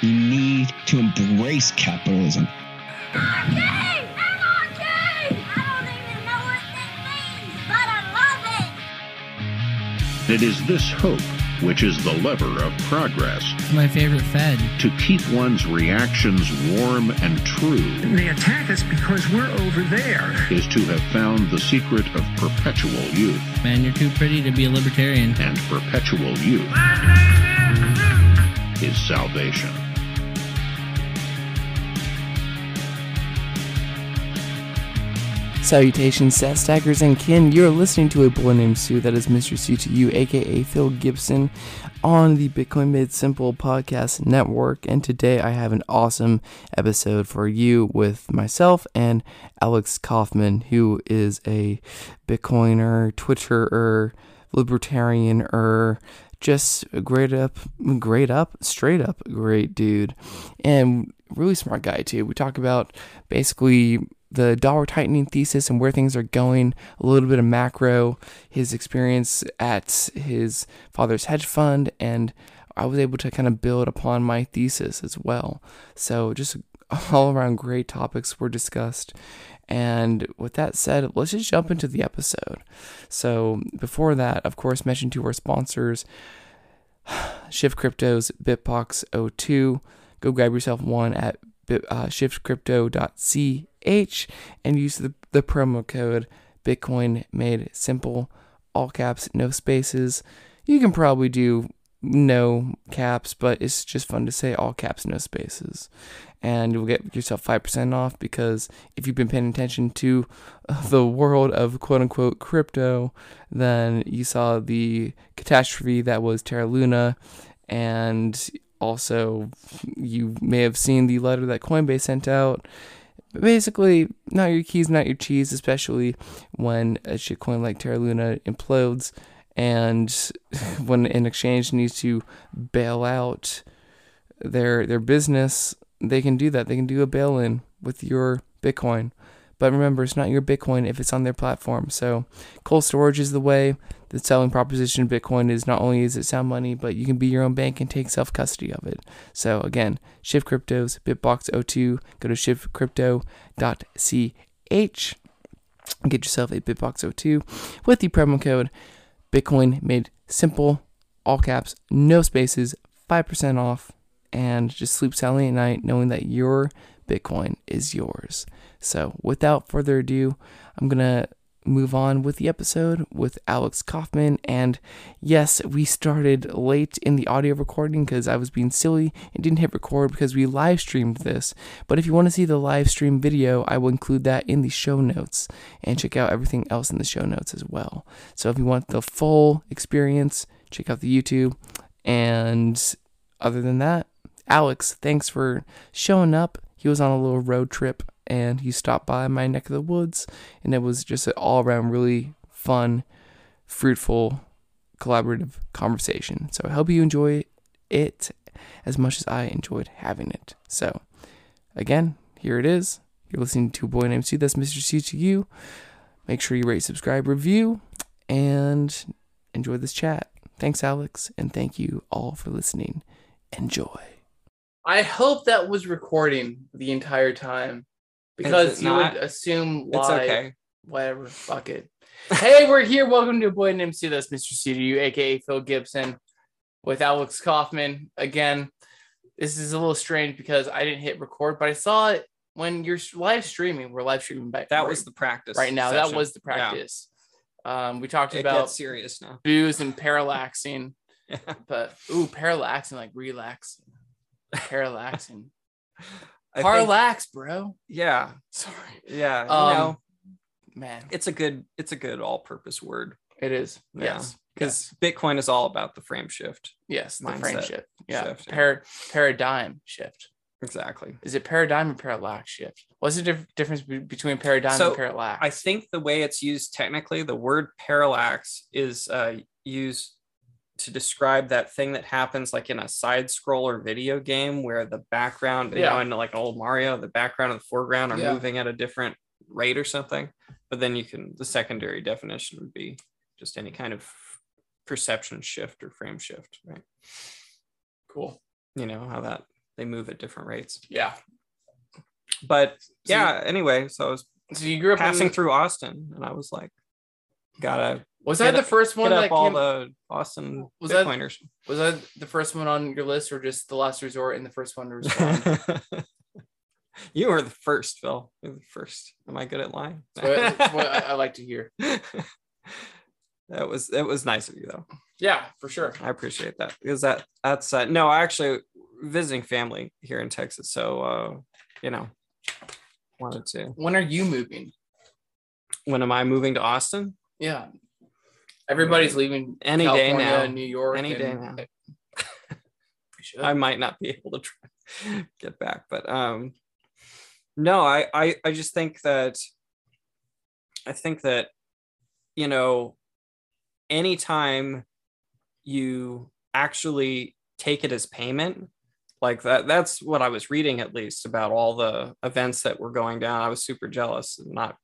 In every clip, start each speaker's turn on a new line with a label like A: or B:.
A: You need to embrace capitalism.
B: Anarchy! Anarchy! I don't even know what that means, but I love it!
C: It is this hope which is the lever of progress
D: my favorite Fed.
C: to keep one's reactions warm and true
E: They attack us because we're over there.
C: is to have found the secret of perpetual youth
D: Man, you're too pretty to be a libertarian.
C: and perpetual youth is salvation.
F: Salutations, Sat Stackers and kin. You're listening to a boy named Pseu, that is Mr. C to you, aka Phil Gibson, on the Bitcoin Made Simple podcast network. And today I have an awesome episode for you with myself and Alex Kaufman, who is a Bitcoiner, Twitterer, libertarianer, just a great up, great up, straight up great dude, and really smart guy too. We talk about basically the dollar tightening thesis and where things are going, a little bit of macro, his experience at his father's hedge fund, and I was able to kind of build upon my thesis as well. So just all around great topics were discussed. And with that said, let's just jump into the episode. So before that, of course, mention to our sponsors, Shift Crypto's Bitbox 02. Go grab yourself one at bit, uh, shiftcrypto.ch and use the, the promo code Bitcoin Made Simple, all caps, no spaces. You can probably do no caps, but it's just fun to say all caps, no spaces. And you'll get yourself 5% off because if you've been paying attention to uh, the world of quote unquote crypto, then you saw the catastrophe that was Terra Luna. And also, you may have seen the letter that Coinbase sent out. Basically, not your keys, not your cheese, especially when a shitcoin like Terra Luna implodes and when an exchange needs to bail out their their business, they can do that. They can do a bail in with your Bitcoin. But remember, it's not your Bitcoin if it's on their platform. So, cold storage is the way. The selling proposition of Bitcoin is not only is it sound money, but you can be your own bank and take self custody of it. So, again, Shift Cryptos, Bitbox 02, go to shiftcrypto.ch and get yourself a Bitbox 02 with the promo code Bitcoin made simple, all caps, no spaces, 5% off, and just sleep soundly at night knowing that your Bitcoin is yours. So, without further ado, I'm going to move on with the episode with Alex Kaufman. And yes, we started late in the audio recording because I was being silly and didn't hit record because we live streamed this. But if you want to see the live stream video, I will include that in the show notes and check out everything else in the show notes as well. So if you want the full experience, check out the YouTube. And other than that, Alex, thanks for showing up. He was on a little road trip and he stopped by my neck of the woods and it was just an all around really fun, fruitful, collaborative conversation. So I hope you enjoy it as much as I enjoyed having it. So again, here it is. You're listening to a boy named Pseu. That's Mr. C to you. Make sure you rate, subscribe, review, and enjoy this chat. Thanks, Alex, and thank you all for listening. Enjoy. I hope that was recording the entire time because you
G: not?
F: would assume
G: It's
F: live.
G: okay.
F: Whatever, fuck it. hey, we're here. Welcome to a boy named Pseu. That's Mr. C to you, aka Phil Gibson, with Alex Kaufman. Again, this is a little strange because I didn't hit record, but I saw it when you're live streaming. We're live streaming back.
G: That
F: right,
G: was the practice.
F: right now. That was the
G: Yeah.
F: practice. Um, we talked
G: It
F: about
G: serious now.
F: booze and parallaxing, but ooh, parallaxing like relaxing, parallaxing,
G: I think-
F: parallax, bro.
G: yeah,
F: Sorry,
G: yeah. You
F: Um,
G: know,
F: man,
G: it's a good, it's a good all-purpose word
F: it is.
G: Yeah.
F: Yes,
G: because Bitcoin is all about the frame shift.
F: yes, the frame shift. Yeah,
G: shift.
F: Par- paradigm shift.
G: Exactly.
F: Is it paradigm or parallax shift? What's the diff- difference be- between paradigm
G: So,
F: and parallax?
G: I think the way it's used technically, the word parallax is uh, used to describe that thing that happens like in a side scroller video game where the background, you
F: Yeah.
G: know, in like old Mario, the background and the foreground are
F: Yeah.
G: moving at a different rate or something. But then you can, the secondary definition would be just any kind of perception shift or frame shift, right?
F: cool.
G: You know how that they move at different rates.
F: Yeah.
G: But
F: So
G: yeah, anyway, so I was
F: So you grew up
G: passing
F: in,
G: through Austin, and I was like, gotta
F: Was that the first one that
G: all
F: came,
G: the Austin
F: Was that-
G: Bitcoiners.
F: was that the first one on your list or just the last resort and the first one to respond?
G: you were the first, Phil. You're the first. Am I good at lying?
F: That's what, what I, I like to hear.
G: that was it was nice of you though.
F: Yeah, for sure.
G: I appreciate that because that that's uh, no, I actually visiting family here in Texas, so uh, you know, wanted to.
F: When are you moving?
G: When am I moving to Austin?
F: Yeah. Everybody's leaving
G: Any day now.
F: New York.
G: Any day now.
F: We.
G: I might not be able to try, get back, but um, no, I, I I just think that I think that you know, anytime you actually take it as payment, like that, that's what I was reading at least about all the events that were going down. I was super jealous and not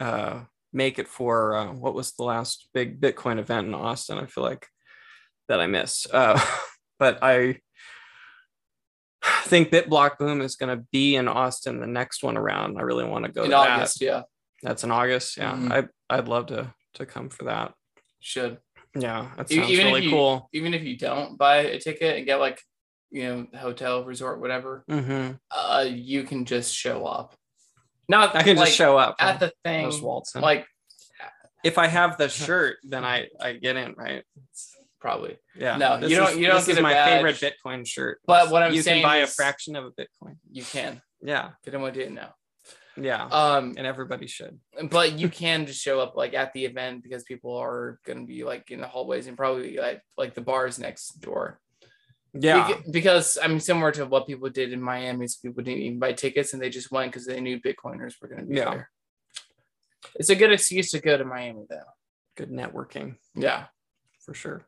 G: uh make it for uh, what was the last big Bitcoin event in Austin. I feel like that I missed. Uh, but I think BitBlock Boom is going to be in Austin the next one around. I really want to go
F: in
G: to
F: August,
G: that.
F: yeah.
G: That's in August. Yeah,
F: Mhm.
G: I I'd love to to come for that.
F: Should.
G: Yeah, that sounds
F: even
G: really
F: you-
G: cool.
F: Even if you don't buy a ticket and get like, you know, hotel, resort, whatever,
G: hmm
F: uh, you can just show up. Not
G: I can
F: like,
G: just show up
F: at the thing.
G: Just waltz in.
F: Like
G: if I have the shirt, then I I get in, right?
F: probably.
G: Yeah.
F: No,
G: this
F: you don't-
G: is-
F: you don't
G: this
F: get
G: is my
F: badge.
G: favorite Bitcoin shirt.
F: But what I'm
G: you
F: saying you
G: can buy a fraction of a Bitcoin.
F: You can.
G: Yeah,
F: If anyone didn't know.
G: yeah,
F: Um,
G: and everybody should.
F: but you can just show up like at the event because people are gonna be like in the hallways and probably like like the bars next door.
G: Yeah,
F: because I mean, similar to what people did in Miami, so people didn't even buy tickets and they just went because they knew Bitcoiners were going to be
G: Yeah.
F: there. It's a good excuse to go to Miami, though.
G: good networking.
F: Yeah,
G: for sure.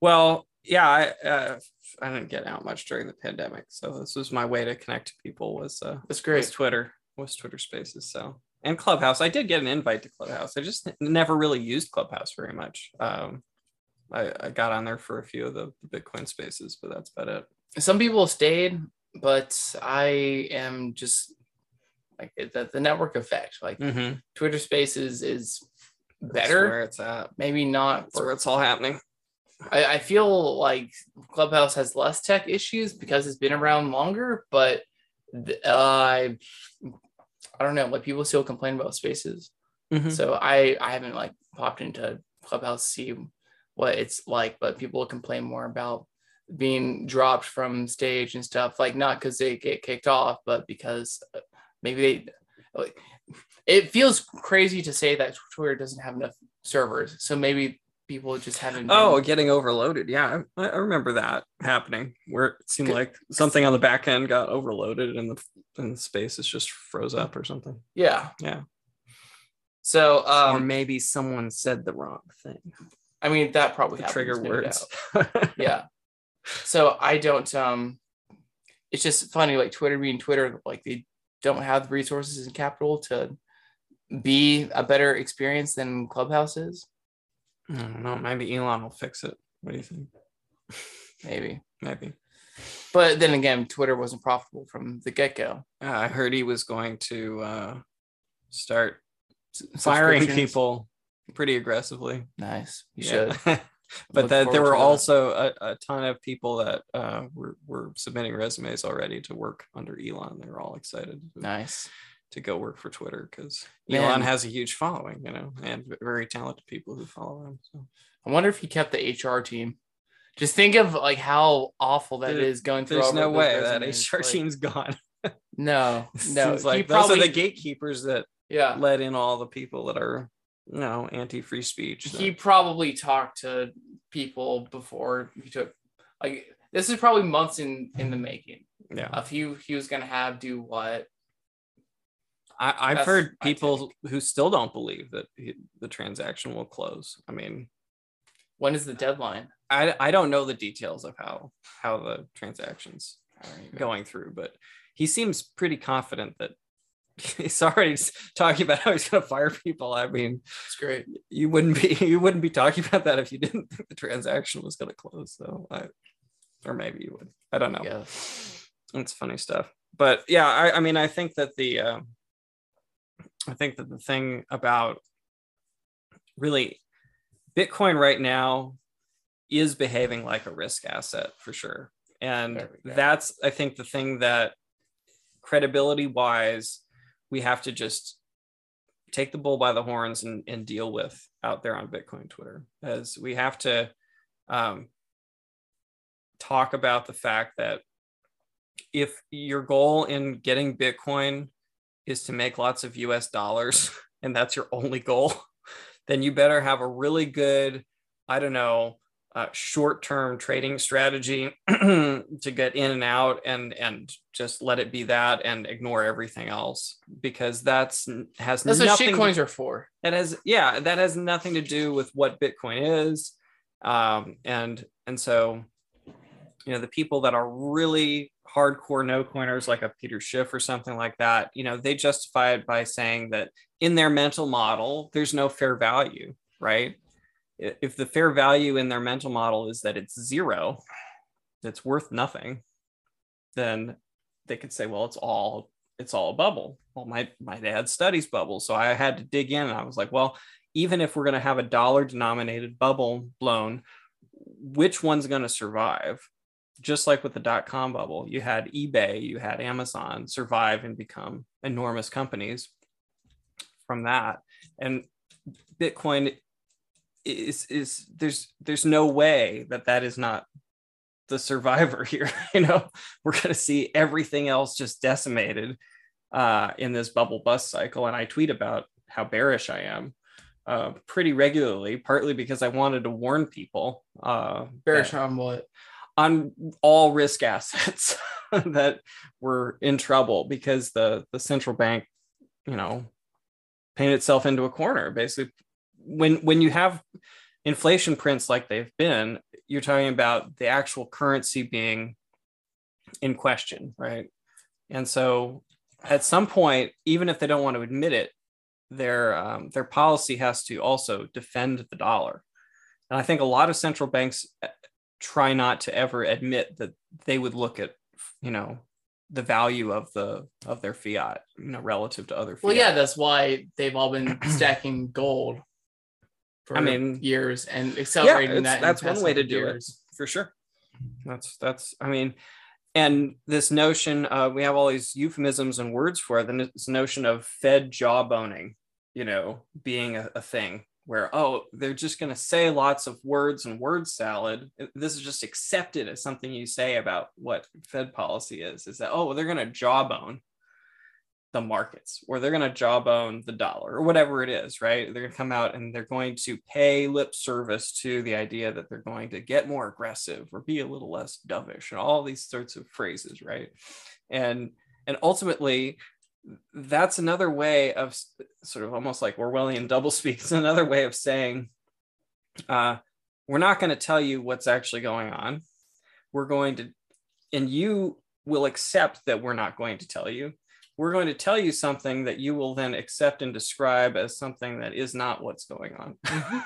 G: Well, yeah, I uh, I didn't get out much during the pandemic, so this was my way to connect to people was uh,
F: that's
G: was
F: great.
G: Twitter, was Twitter Spaces. So and Clubhouse, I did get an invite to Clubhouse. I just never really used Clubhouse very much. Um, I, I got on there for a few of the Bitcoin spaces, but that's about it.
F: Some people stayed, but I am just like the, the network effect. Like
G: Mm-hmm.
F: Twitter Spaces is
G: That's
F: better,
G: where it's at.
F: maybe not.
G: That's where it's all happening.
F: I, I feel like Clubhouse has less tech issues because it's been around longer, but uh, I I don't know. Like people still complain about spaces,
G: Mhm.
F: so I I haven't like popped into Clubhouse to see what it's like, but people complain more about being dropped from stage and stuff. Like not because they get kicked off, but because uh, maybe they. Like, it feels crazy to say that Twitter doesn't have enough servers, so maybe people just haven't. been-
G: Oh, getting overloaded. Yeah, I, I remember that happening where it seemed like something on the back end got overloaded and the and the spaces just froze up or something.
F: yeah,
G: Yeah.
F: So,
G: or
F: um,
G: maybe someone said the wrong thing.
F: I mean, that probably happens,
G: trigger
F: no
G: words.
F: Yeah. So I don't. Um, it's just funny, like Twitter being Twitter, like they don't have the resources and capital to be a better experience than Clubhouse is.
G: I don't know. Maybe Elon will fix it. What do you think?
F: Maybe,
G: Maybe.
F: but then again, Twitter wasn't profitable from the get go.
G: Uh, I heard he was going to uh, start firing people pretty aggressively.
F: Nice. You
G: Yeah.
F: should.
G: but that there were also a, a ton of people that uh, were, were submitting resumes already to work under Elon. They were all excited to,
F: Nice.
G: to go work for Twitter because Elon has a huge following, you know, and very talented people who follow him. So
F: I wonder if he kept the HR team. Just think of like how awful that
G: There-
F: is going through.
G: there's no way that. HR
F: Like,
G: team's gone.
F: No, no.
G: Like those are
F: probably
G: the gatekeepers that
F: yeah.
G: let in all the people that are, you know, anti-free speech.
F: he probably talked to people before he took like this is probably months in in the making
G: yeah.
F: of who he was gonna have do what
G: I, I've heard people who still don't believe that he, the transaction will close. I mean,
F: when is the deadline
G: I, I don't know the details of how how the transactions going through, but he seems pretty confident that he's already talking about how he's going to fire people. I mean,
F: it's great
G: you wouldn't be you wouldn't be talking about that if you didn't think the transaction was going to close. So I, or maybe you would. I don't know.
F: Yeah.
G: It's funny stuff. But yeah, I, I mean, I think that the uh, I think that the thing about really Bitcoin right now is behaving like a risk asset for sure. And
F: There we go.
G: that's I think the thing that credibility wise we have to just take the bull by the horns and, and deal with out there on Bitcoin Twitter as we have to um, talk about the fact that if your goal in getting Bitcoin is to make lots of US dollars and that's your only goal, then you better have a really good, I don't know, uh, short-term trading strategy to get in and out and and just let it be that and ignore everything else because that's has
F: That's what
G: nothing
F: shitcoins are for.
G: that has yeah that has nothing to do with what bitcoin is um and and so you know the people that are really hardcore no coiners like a peter schiff or something like that you know they justify it by saying that in their mental model there's no fair value right if the fair value in their mental model is that it's zero it's worth nothing then they could say well it's all it's all a bubble. Well my my dad studies bubbles so i had to dig in and i was like well even if we're going to have a dollar denominated bubble blown which one's going to survive? Just like with the dot com bubble you had ebay you had amazon survive and become enormous companies from that. And bitcoin is is there's there's no way that that is not the survivor here you know we're going to see everything else just decimated uh, in this bubble bust cycle and i tweet about how bearish i am uh, pretty regularly partly because i wanted to warn people uh,
F: Bearish
G: that-
F: on what?
G: on all risk assets that were in trouble because the the central bank you know painted itself into a corner basically when when you have inflation prints like they've been you're talking about the actual currency being in question right and so at some point even if they don't want to admit it their um, their policy has to also defend the dollar and i think a lot of central banks try not to ever admit that they would look at you know the value of the of their fiat you know relative to other fiat.
F: Well, yeah, that's why they've all been stacking gold for
G: I mean-
F: years and accelerating
G: it's-
F: that.
G: That's one way to do
F: years.
G: it for sure that's that's i mean and this notion uh, we have all these euphemisms and words for it then this notion of fed jawboning you know being a, a thing where oh they're just going to say lots of words and word salad this is just accepted as something you say about what fed policy is is that oh well, they're going to jawbone the markets or they're going to jawbone the dollar or whatever it is right they're going to come out and they're going to pay lip service to the idea that they're going to get more aggressive or be a little less dovish and all these sorts of phrases right and and ultimately that's another way of sort of almost like Orwellian doublespeak. It's another way of saying, uh, we're not going to tell you what's actually going on. We're going to, and you will accept that we're not going to tell you. We're going to tell you something that you will then accept and describe as something that is not what's going on.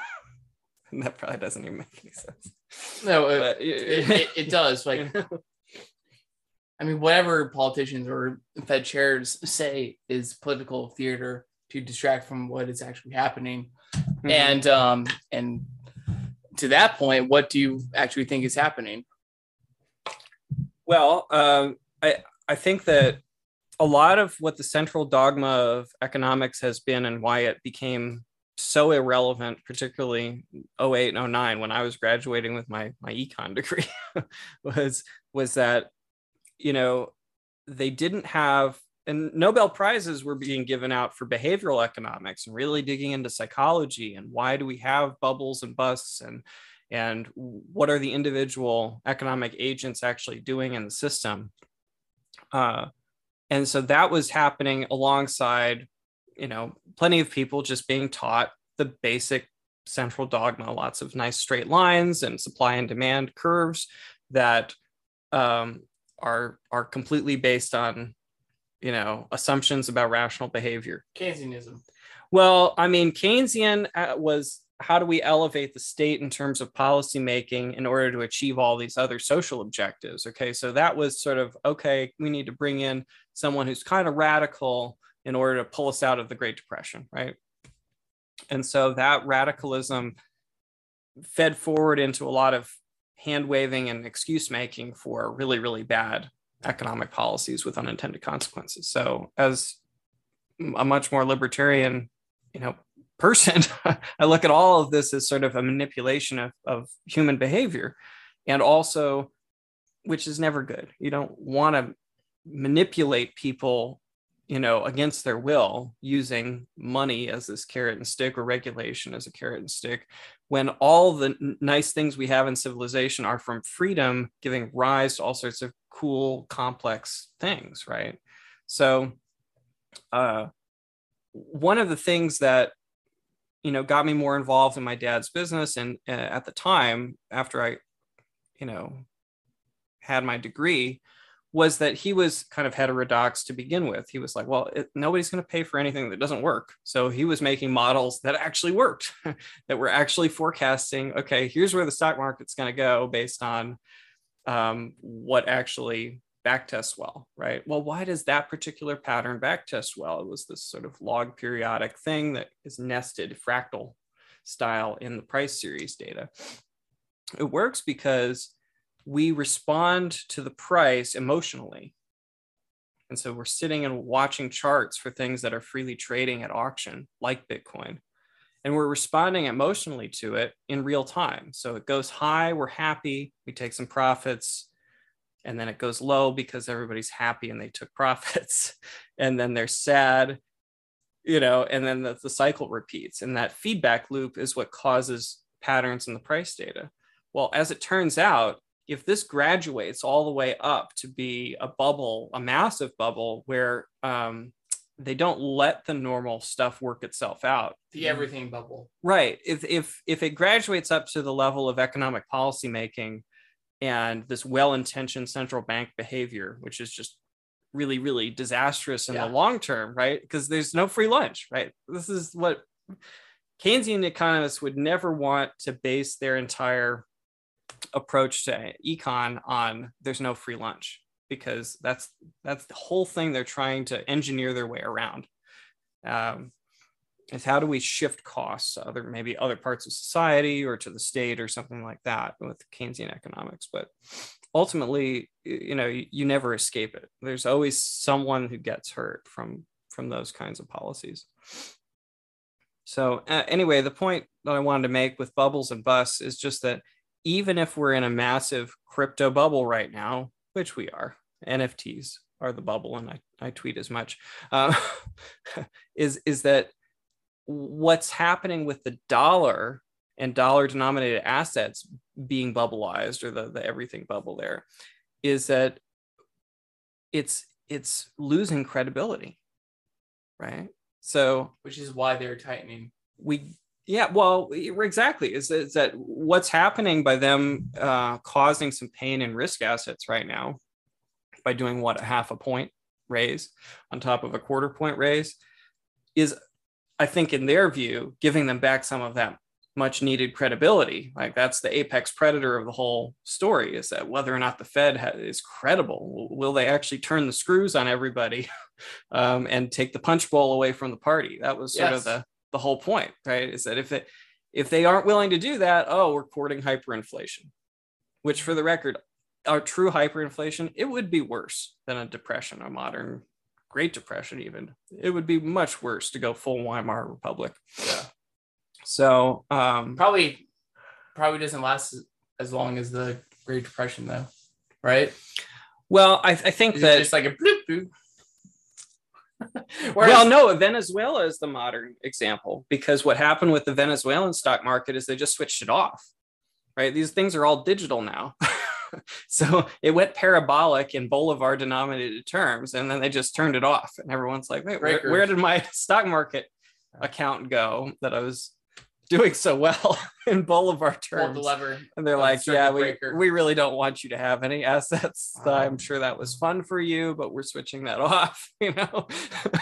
G: and that probably doesn't even make any sense.
F: No, it,
G: But
F: it, it, it does. Like, I mean, whatever politicians or Fed chairs say is political theater to distract from what is actually happening.
G: Mm-hmm.
F: And um, and to that point, what do you actually think is happening?
G: Well, um, I I think that a lot of what the central dogma of economics has been and why it became so irrelevant, particularly 08 and 09 when I was graduating with my my econ degree, was was that you know they didn't have and Nobel prizes were being given out for behavioral economics and really digging into psychology and why do we have bubbles and busts and and what are the individual economic agents actually doing in the system. Uh, and so that was happening alongside you know plenty of people just being taught the basic central dogma lots of nice straight lines and supply and demand curves that um, are are completely based on you know assumptions about rational behavior
F: Keynesianism.
G: well, I mean, Keynesian uh, was how do we elevate the state in terms of policymaking in order to achieve all these other social objectives okay? So that was sort of okay we need to bring in someone who's kind of radical in order to pull us out of the great depression right? And so that radicalism fed forward into a lot of hand waving and excuse making for really really bad economic policies with unintended consequences. So as a much more libertarian you know person i look at all of this as sort of a manipulation of, of human behavior. And also which is never good. You don't want to manipulate people you know against their will using money as this carrot and stick or regulation as a carrot and stick when all the n- nice things we have in civilization are from freedom giving rise to all sorts of cool complex things right? So uh one of the things that you know got me more involved in my dad's business and uh, at the time after i you know had my degree was that he was kind of heterodox to begin with. He was like well it, nobody's going to pay for anything that doesn't work. So he was making models that actually worked that were actually forecasting okay here's where the stock market's going to go based on um, what actually backtests well, right? Well, why does that particular pattern back test well? It was this sort of log periodic thing that is nested fractal style in the price series data. It works because we respond to the price emotionally. And so we're sitting and watching charts for things that are freely trading at auction, like Bitcoin. And we're responding emotionally to it in real time. So it goes high, we're happy, we take some profits, and then it goes low because everybody's happy and they took profits and then they're sad you know and then the, the cycle repeats and that feedback loop is what causes patterns in the price data. Well as it turns out if this graduates all the way up to be a bubble a massive bubble where um, they don't let the normal stuff work itself out.
F: The everything bubble.
G: right. If if if it graduates up to the level of economic policy making and this well-intentioned central bank behavior which is just really really disastrous in
F: Yeah.
G: the long term right? Because there's no free lunch right? This is what keynesian economists would never want to base their entire approach to econ on there's no free lunch because that's that's the whole thing they're trying to engineer their way around. Um, is how do we shift costs to other maybe other parts of society or to the state or something like that with Keynesian economics. But ultimately, you know, you, you never escape it. There's always someone who gets hurt from from those kinds of policies. So uh, anyway, the point that I wanted to make with bubbles and busts is just that even if we're in a massive crypto bubble right now, which we are, NFTs are the bubble, and I, I tweet as much, uh, is is that what's happening with the dollar and dollar denominated assets being bubbleized or the, the everything bubble there is that it's it's losing credibility right so
F: Which is why they're tightening.
G: we yeah well exactly is, is that what's happening by them uh, causing some pain in risk assets right now by doing what a half a point raise on top of a quarter point raise is i think in their view giving them back some of that much needed credibility like that's the apex predator of the whole story is that whether or not the fed ha- is credible will they actually turn the screws on everybody um, and take the punch bowl away from the party that was sort
F: Yes.
G: of the the whole point, right? Is that if it if they aren't willing to do that, oh, we're courting hyperinflation, which for the record, our true hyperinflation, it would be worse than a depression, a modern Great Depression, even. It would be much worse to go full Weimar Republic.
F: Yeah.
G: So um
F: Probably probably doesn't last as- long as the Great Depression though. Right?
G: well, I, I think that
F: it's like a bloop bloop. Whereas-
G: well, no, Venezuela is the modern example because what happened with the Venezuelan stock market is they just switched it off, right? These things are all digital now. so it went parabolic in Bolivar denominated terms, and then they just turned it off. And everyone's like, wait, where, where did my stock market account go that I was doing so well in Bolivar terms.
F: the lever.
G: And they're like, yeah, we,
F: breaker."
G: we really don't want you to have any assets.
F: Wow.
G: I'm sure that was fun for you, but we're switching that off, you know?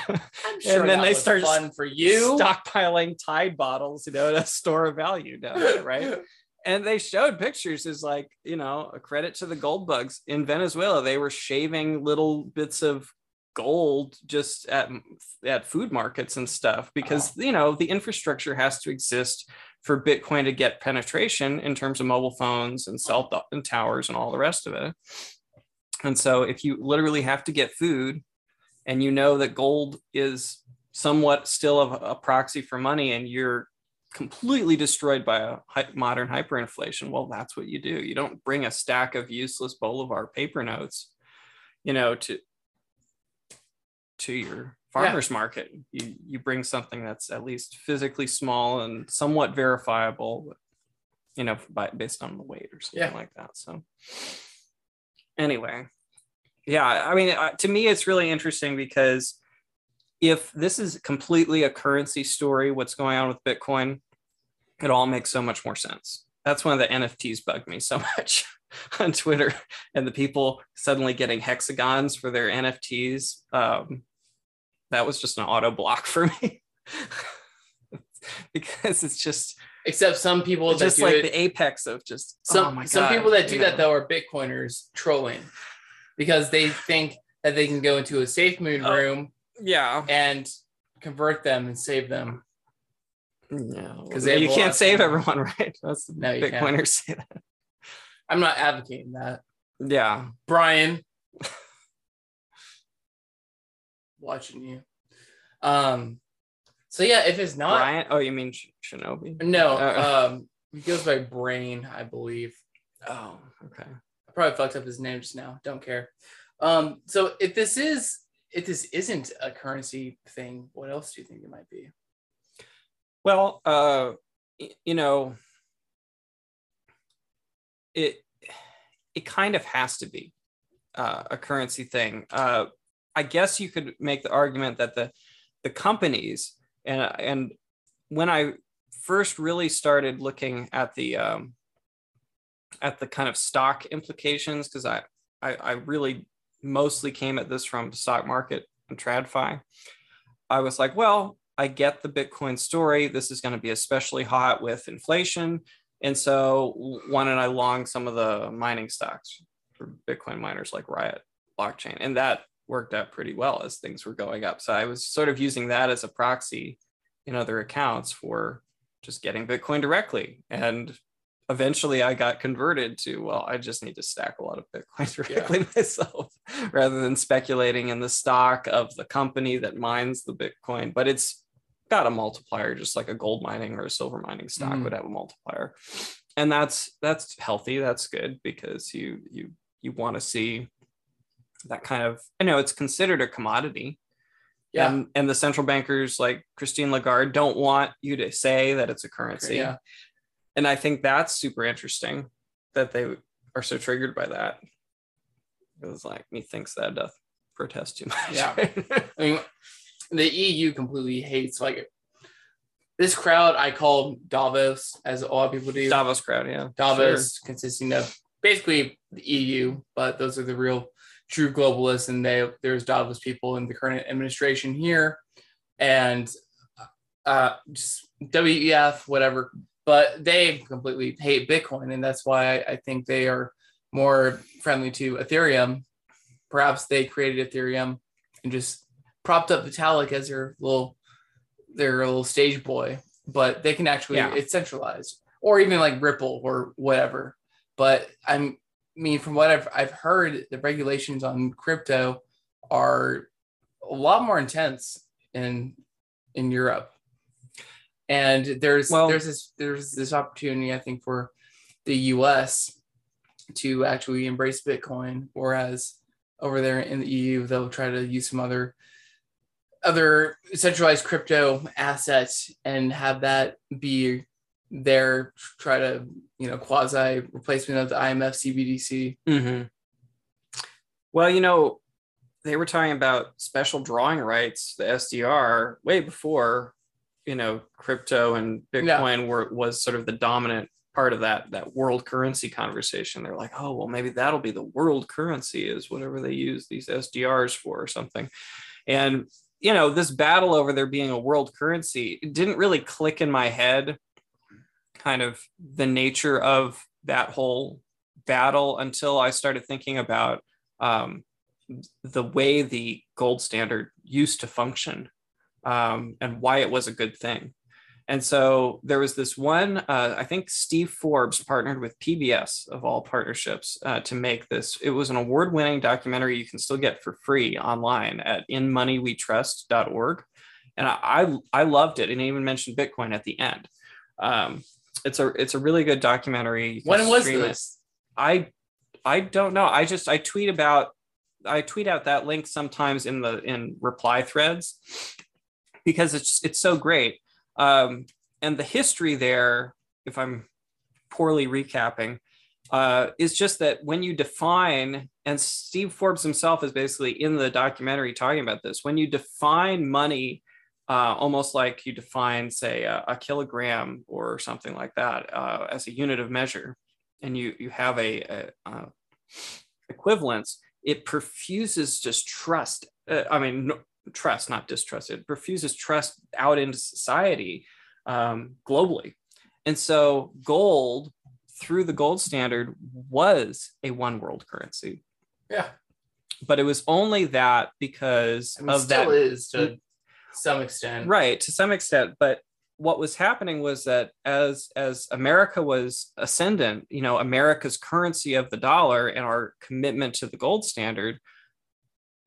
F: I'm sure
G: and then they start
F: fun for you.
G: stockpiling Tide bottles, you know, to store of value down there, right? And they showed pictures as like, you know, a credit to the gold bugs in Venezuela. They were shaving little bits of gold just at at food markets and stuff because you know the infrastructure has to exist for Bitcoin to get penetration in terms of mobile phones and cell to- and towers and all the rest of it. And so if you literally have to get food and you know that gold is somewhat still a, a proxy for money and you're completely destroyed by a hy- modern hyperinflation, well, that's what you do. You don't bring a stack of useless Bolivar paper notes, you know, to to your farmers market. You you bring something that's at least physically small and somewhat verifiable, you know, by based on the weight or something
F: Yeah.
G: like that. So anyway, yeah, I mean, to me, it's really interesting because if this is completely a currency story, what's going on with Bitcoin, it all makes so much more sense. That's one of the NFTs bugged me so much on Twitter, and the people suddenly getting hexagons for their NFTs. Um, that was just an auto block for me because it's just
F: Except some people
G: just like
F: it,
G: the apex of just
F: some
G: oh
F: some
G: God,
F: people that do that
G: know.
F: though are Bitcoiners trolling because they think that they can go into a safe moon
G: Oh.
F: room
G: Yeah,
F: and convert them and save them.
G: yeah,
F: 'Cause
G: because you can't save
F: fun.
G: everyone, right? That's the
F: No, you can't.
G: Bitcoiners say that.
F: I'm not advocating that.
G: Yeah,
F: Brian, watching you. Um. So yeah, if it's not
G: Brian. Oh, you mean Sh- Shinobi?
F: no,
G: Uh,
F: um, he goes by Brain, I believe.
G: oh, okay.
F: I probably fucked up his name just now. Don't care. Um, so if this is if this isn't a currency thing, what else do you think it might be?
G: Well, uh, you know, it it kind of has to be uh, a currency thing. Uh, I guess you could make the argument that the the companies and and when I first really started looking at the um, at the kind of stock implications because I, I I really mostly came at this from the stock market and TradFi. I was like, well, I get the Bitcoin story. This is going to be especially hot with inflation. And so why don't I long some of the mining stocks for Bitcoin miners like Riot blockchain? And that worked out pretty well as things were going up. So I was sort of using that as a proxy in other accounts for just getting Bitcoin directly. And eventually I got converted to, well, I just need to stack a lot of Bitcoin directly myself rather than speculating in the stock of the company that mines the Bitcoin. But it's got a multiplier, just like a gold mining or a silver mining stock
F: Mm.
G: would have a multiplier. And that's that's healthy. That's good because you you you want to see that kind of I know it's considered a commodity.
F: Yeah.
G: And, and the central bankers like Christine Lagarde don't want you to say that it's a currency.
F: Yeah.
G: And I think that's super interesting that they are so triggered by that. It was like methinks that doth protest too much.
F: Yeah. I mean, the EU completely hates like this crowd. I call Davos, as a lot of people do.
G: Davos crowd, yeah.
F: Davos consisting of basically the EU, but those are the real true globalists, and they there's Davos people in the current administration here, and uh, just WEF, whatever. But they completely hate Bitcoin, and that's why I think they are more friendly to Ethereum. Perhaps they created Ethereum and just propped up Vitalik as their little their little stage boy, but they can actually
G: Yeah.
F: it's centralized or even like Ripple or whatever. But I'm I mean, from what I've I've heard, the regulations on crypto are a lot more intense in in Europe. And there's
G: Well-
F: there's this there's this opportunity I think for the US to actually embrace Bitcoin, whereas over there in the EU they'll try to use some other other centralized crypto assets and have that be their try to you know quasi replacement of the IMF CBDC.
G: hmm Well, you know, they were talking about special drawing rights, the SDR, way before, you know crypto and Bitcoin were was sort of the dominant part of that that world currency conversation. They're like, oh well, maybe that'll be the world currency is whatever they use these SDRs for or something. And you know, this battle over there being a world currency it didn't really click in my head, kind of the nature of that whole battle until I started thinking about um, the way the gold standard used to function um, and why it was a good thing. And so there was this one, uh, I think Steve Forbes partnered with PBS of all partnerships uh, to make this. It was an award winning documentary you can still get for free online at inmoneywetrust.org. And I, I, I loved it. And even mentioned Bitcoin at the end. Um, it's a it's a really good documentary.
F: When was
G: stream it.
F: this?
G: I I don't know. I just I tweet about I tweet out that link sometimes in the in reply threads because it's it's so great. Um, and the history there, if I'm poorly recapping, uh, is just that when you define, and Steve Forbes himself is basically in the documentary talking about this, when you define money uh, almost like you define, say, a, a kilogram or something like that uh, as a unit of measure, and you you have a, a, uh equivalence, it perfuses just trust. Uh, I mean, trust, not distrust. It perfuses trust out into society um, globally, and so gold through the gold standard was a one world currency.
F: Yeah.
G: But it was only that because
F: I mean,
G: of
F: still
G: that
F: is to some extent.
G: right to some extent but what was happening was that as as america was ascendant you know america's currency of the dollar and our commitment to the gold standard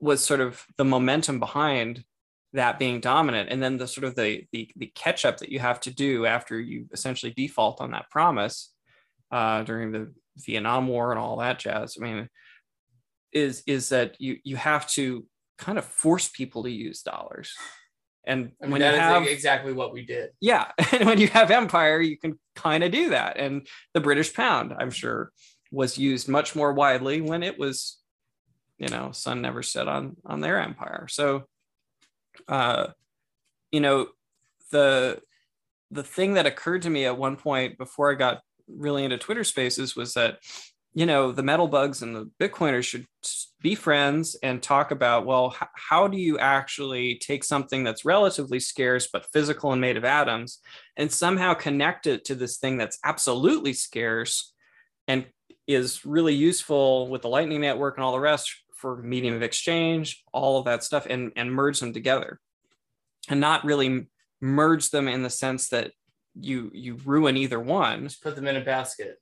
G: was sort of the momentum behind that being dominant. And then the sort of the the, the catch up that you have to do after you essentially default on that promise uh, during the vietnam war and all that jazz i mean is is that you you have to kind of force people to use dollars. And
F: I mean,
G: when you have
F: exactly what we did.
G: yeah and when you have empire you can kind of do that. And the british pound i'm sure was used much more widely when it was you know sun never set on on their empire. So uh you know the the thing that occurred to me at one point before i got really into twitter spaces was that you know the metal bugs and the bitcoiners should be friends and talk about well h- how do you actually take something that's relatively scarce but physical and made of atoms and somehow connect it to this thing that's absolutely scarce and is really useful with the lightning network and all the rest for medium of exchange all of that stuff and and merge them together. And not really merge them in the sense that you you ruin either one.
F: Just put them in a basket.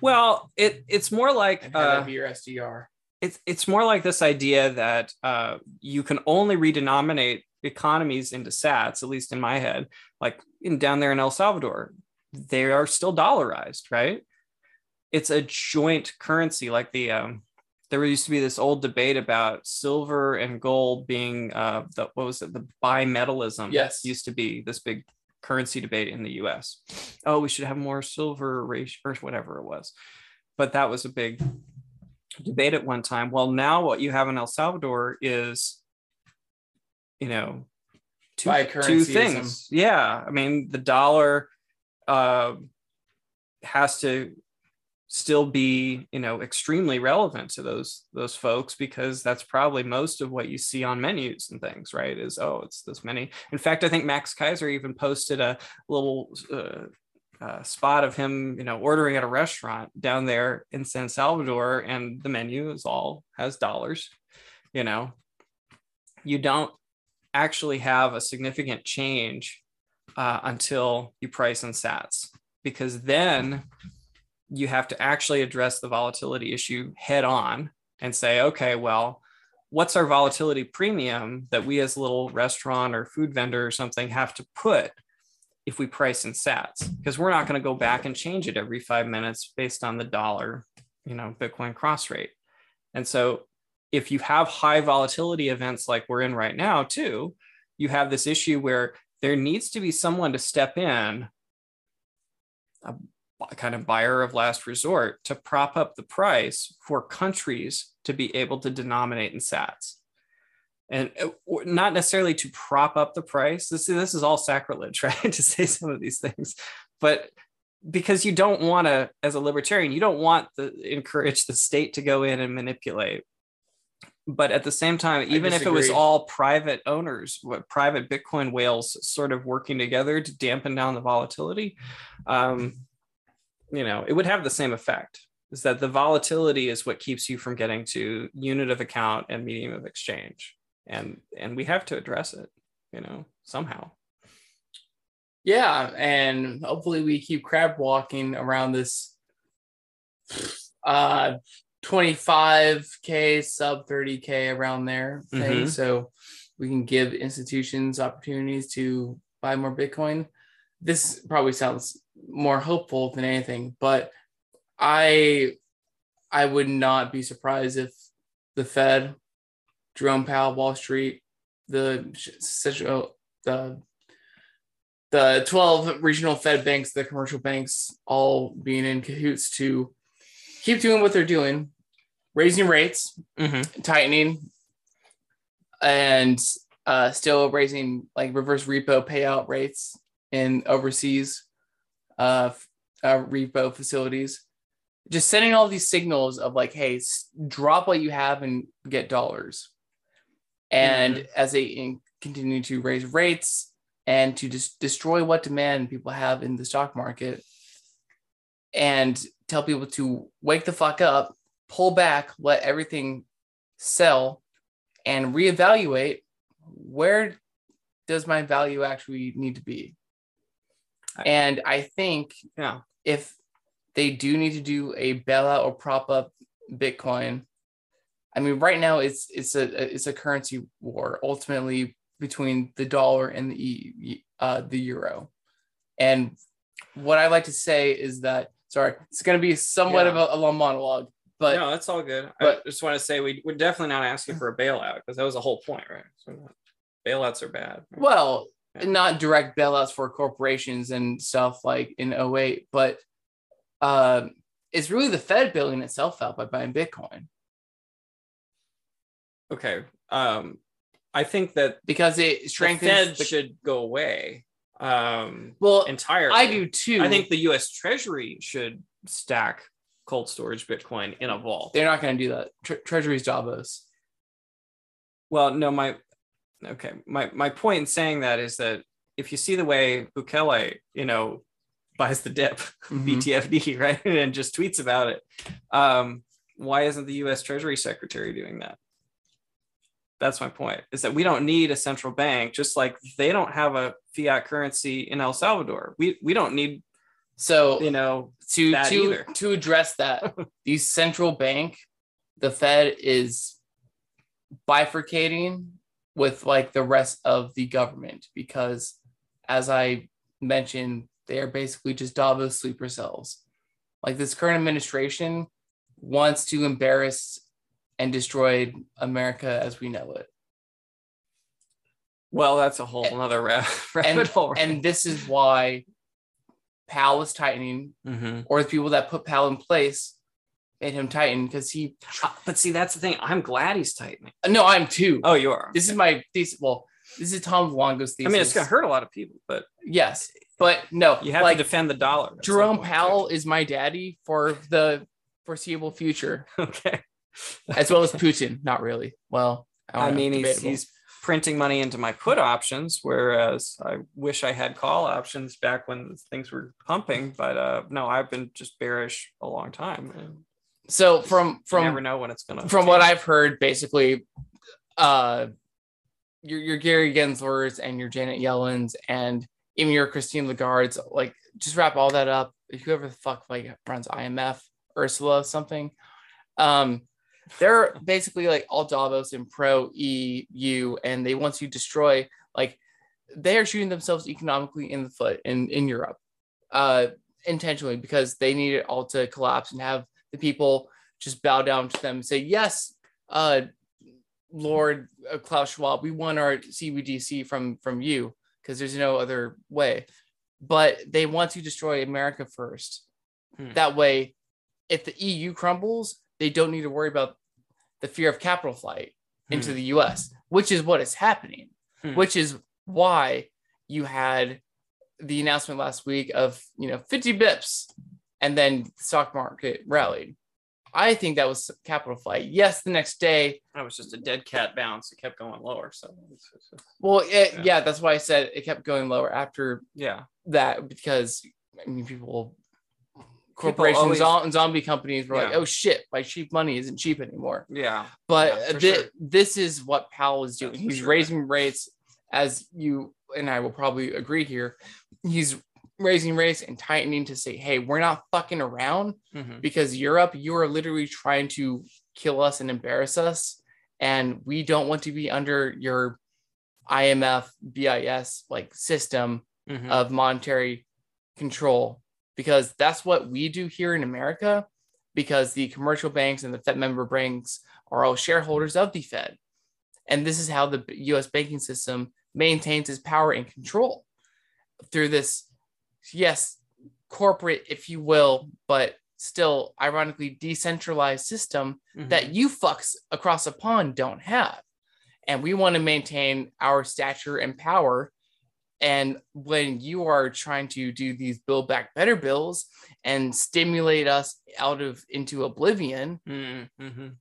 G: Well it it's more like uh,
F: your SDR.
G: it's it's more like this idea that uh, you can only redenominate economies into sats at least in my head like in down there in el salvador. They are still dollarized right? It's a joint currency like the um, there used to be this old debate about silver and gold being uh, the what was it the bimetallism
F: Yes.
G: used to be this big currency debate in the us oh we should have more silver ratio or whatever it was but that was a big debate at one time. Well, now what you have in El Salvador is, you know, two, two things. Yeah. I mean, the dollar uh, has to still be, you know, extremely relevant to those those folks because that's probably most of what you see on menus and things, right? Is oh, it's this many. In fact, I think Max Keiser even posted a little uh, uh, spot of him, you know, ordering at a restaurant down there in San Salvador, and the menu is all has dollars. You know, you don't actually have a significant change uh, until you price in Sats, because then you have to actually address the volatility issue head on and say, okay, well, what's our volatility premium that we as a little restaurant or food vendor or something have to put if we price in sats because we're not going to go back and change it every five minutes based on the dollar you know bitcoin cross rate. And so if you have high volatility events like we're in right now too you have this issue where there needs to be someone to step in kind of buyer of last resort to prop up the price for countries to be able to denominate in sats and uh, not necessarily to prop up the price. This this is all sacrilege, right? to say some of these things, but because you don't want to, as a libertarian, you don't want to encourage the state to go in and manipulate. But at the same time, even if it was all private owners, what private Bitcoin whales sort of working together to dampen down the volatility, um, you know, it would have the same effect. Is that the volatility is what keeps you from getting to unit of account and medium of exchange, and and we have to address it, you know, somehow.
F: Yeah, and hopefully we keep crab walking around this uh 25k sub 30k around there thing
G: Mhm.
F: so we can give institutions opportunities to buy more bitcoin this probably sounds more hopeful than anything but i i would not be surprised if the fed jerome powell wall street the central the the 12 regional Fed banks, the commercial banks, all being in cahoots to keep doing what they're doing, raising rates,
G: Mm-hmm.
F: tightening, and uh, still raising like reverse repo payout rates in overseas uh, uh, repo facilities. Just sending all these signals of like, hey, s- drop what you have and get dollars. And as they in- continue to raise rates and to just destroy what demand people have in the stock market and tell people to wake the fuck up, pull back, let everything sell, and reevaluate where does my value actually need to be. And I think
G: Yeah.
F: if they do need to do a bailout or prop up Bitcoin, I mean, right now it's it's a it's a currency war ultimately between the dollar and the uh, the euro. And what I like to say is that sorry, it's going to be somewhat
G: Yeah.
F: of a, a long monologue, but
G: no, that's all good.
F: but-
G: I just want to say we, we're definitely not asking for a bailout because that was the whole point, right? So bailouts are bad.
F: well. Not direct bailouts for corporations and stuff like in 08, but um, it's really the Fed bailing itself out by buying Bitcoin
G: Okay. Um, I think that
F: because it
G: the
F: strengthens
G: Fed
F: the-
G: should go away um,
F: well,
G: entirely.
F: I do too.
G: I think the U.S. Treasury should stack cold storage Bitcoin in a vault.
F: they're not going to do that. Tre- Treasury's Davos.
G: Well, no, my okay, my my point in saying that is that if you see the way Bukele, you know, buys the dip,
F: Mhm.
G: BTFD, right, and just tweets about it, um, why isn't the U.S. Treasury Secretary doing that? That's my point. Is that we don't need a central bank, just like they don't have a fiat currency in El Salvador. We we don't need,
F: So
G: you know,
F: to to
G: either.
F: to address that, the central bank, the Fed is bifurcating with like the rest of the government because, as I mentioned, they are basically just Davos sleeper cells. Like this current administration wants to embarrass and destroy America as we know it.
G: well, that's a whole
F: And-
G: another ra- rabbit
F: And,
G: hole.
F: and this is why Powell is tightening
G: hmm
F: or the people that put Powell in place made him tighten because he.
G: Uh, but see, that's the thing. I'm glad he's tightening.
F: No, I'm too.
G: Oh, you are.
F: This is my thesis. Well, this is Tom Luongo's
G: I mean, it's gonna hurt a lot of people, but
F: Yes, but no,
G: you have
F: like
G: to defend the dollar. That's
F: Jerome Powell is my daddy for the foreseeable future.
G: Okay.
F: as well as Putin. Not really. Well, I,
G: I
F: know,
G: mean, he's he's printing money into my put options, whereas I wish I had call options back when things were pumping. But uh, no, I've been just bearish a long time.
F: So from
G: you never
F: from
G: know when it's gonna.
F: from what. I've heard, basically, uh, your your Gary Gensler's and your Janet Yellen's and even your Christine Lagarde's, like just wrap all that up. Whoever the fuck like runs IMF, Ursula something, um, they're basically like all Davos and pro EU, and they want to destroy like they are shooting themselves economically in the foot in in Europe, uh, intentionally because they need it all to collapse and have the people just bow down to them and say yes, uh, Lord uh, Klaus Schwab, we want our CBDC from from you because there's no other way. But they want to destroy America first.
G: Hmm.
F: That way, if the EU crumbles, they don't need to worry about the fear of capital flight into
G: Hmm.
F: the US. which is what is happening,
G: Hmm.
F: which is why you had the announcement last week of you know 50 bips and then the stock market rallied. I think that was capital flight. Yes, the next day.
G: That was just a dead cat bounce. It kept going lower. So
F: Well, it,
G: Yeah.
F: yeah, that's why I said it kept going lower after
G: yeah,
F: that because I mean people corporations
G: always-
F: zo- zombie companies were like, oh shit, my cheap money isn't cheap anymore.
G: yeah,
F: But
G: Yeah,
F: thi-
G: sure.
F: this is what Powell is doing. He's
G: sure.
F: raising rates, as you and I will probably agree here. He's raising rates and tightening to say, hey, we're not fucking around
G: Mhm.
F: because Europe, you are literally trying to kill us and embarrass us. And we don't want to be under your IMF, BIS like system
G: Mhm.
F: of monetary control because that's what we do here in America because the commercial banks and the Fed member banks are all shareholders of the Fed. And this is how the US banking system maintains its power and control through this, yes, corporate, if you will, but still ironically decentralized system
G: Mhm.
F: that you fucks across a pond don't have. And we want to maintain our stature and power. And when you are trying to do these build back better bills and stimulate us out of into oblivion,
G: Mhm. Mhm.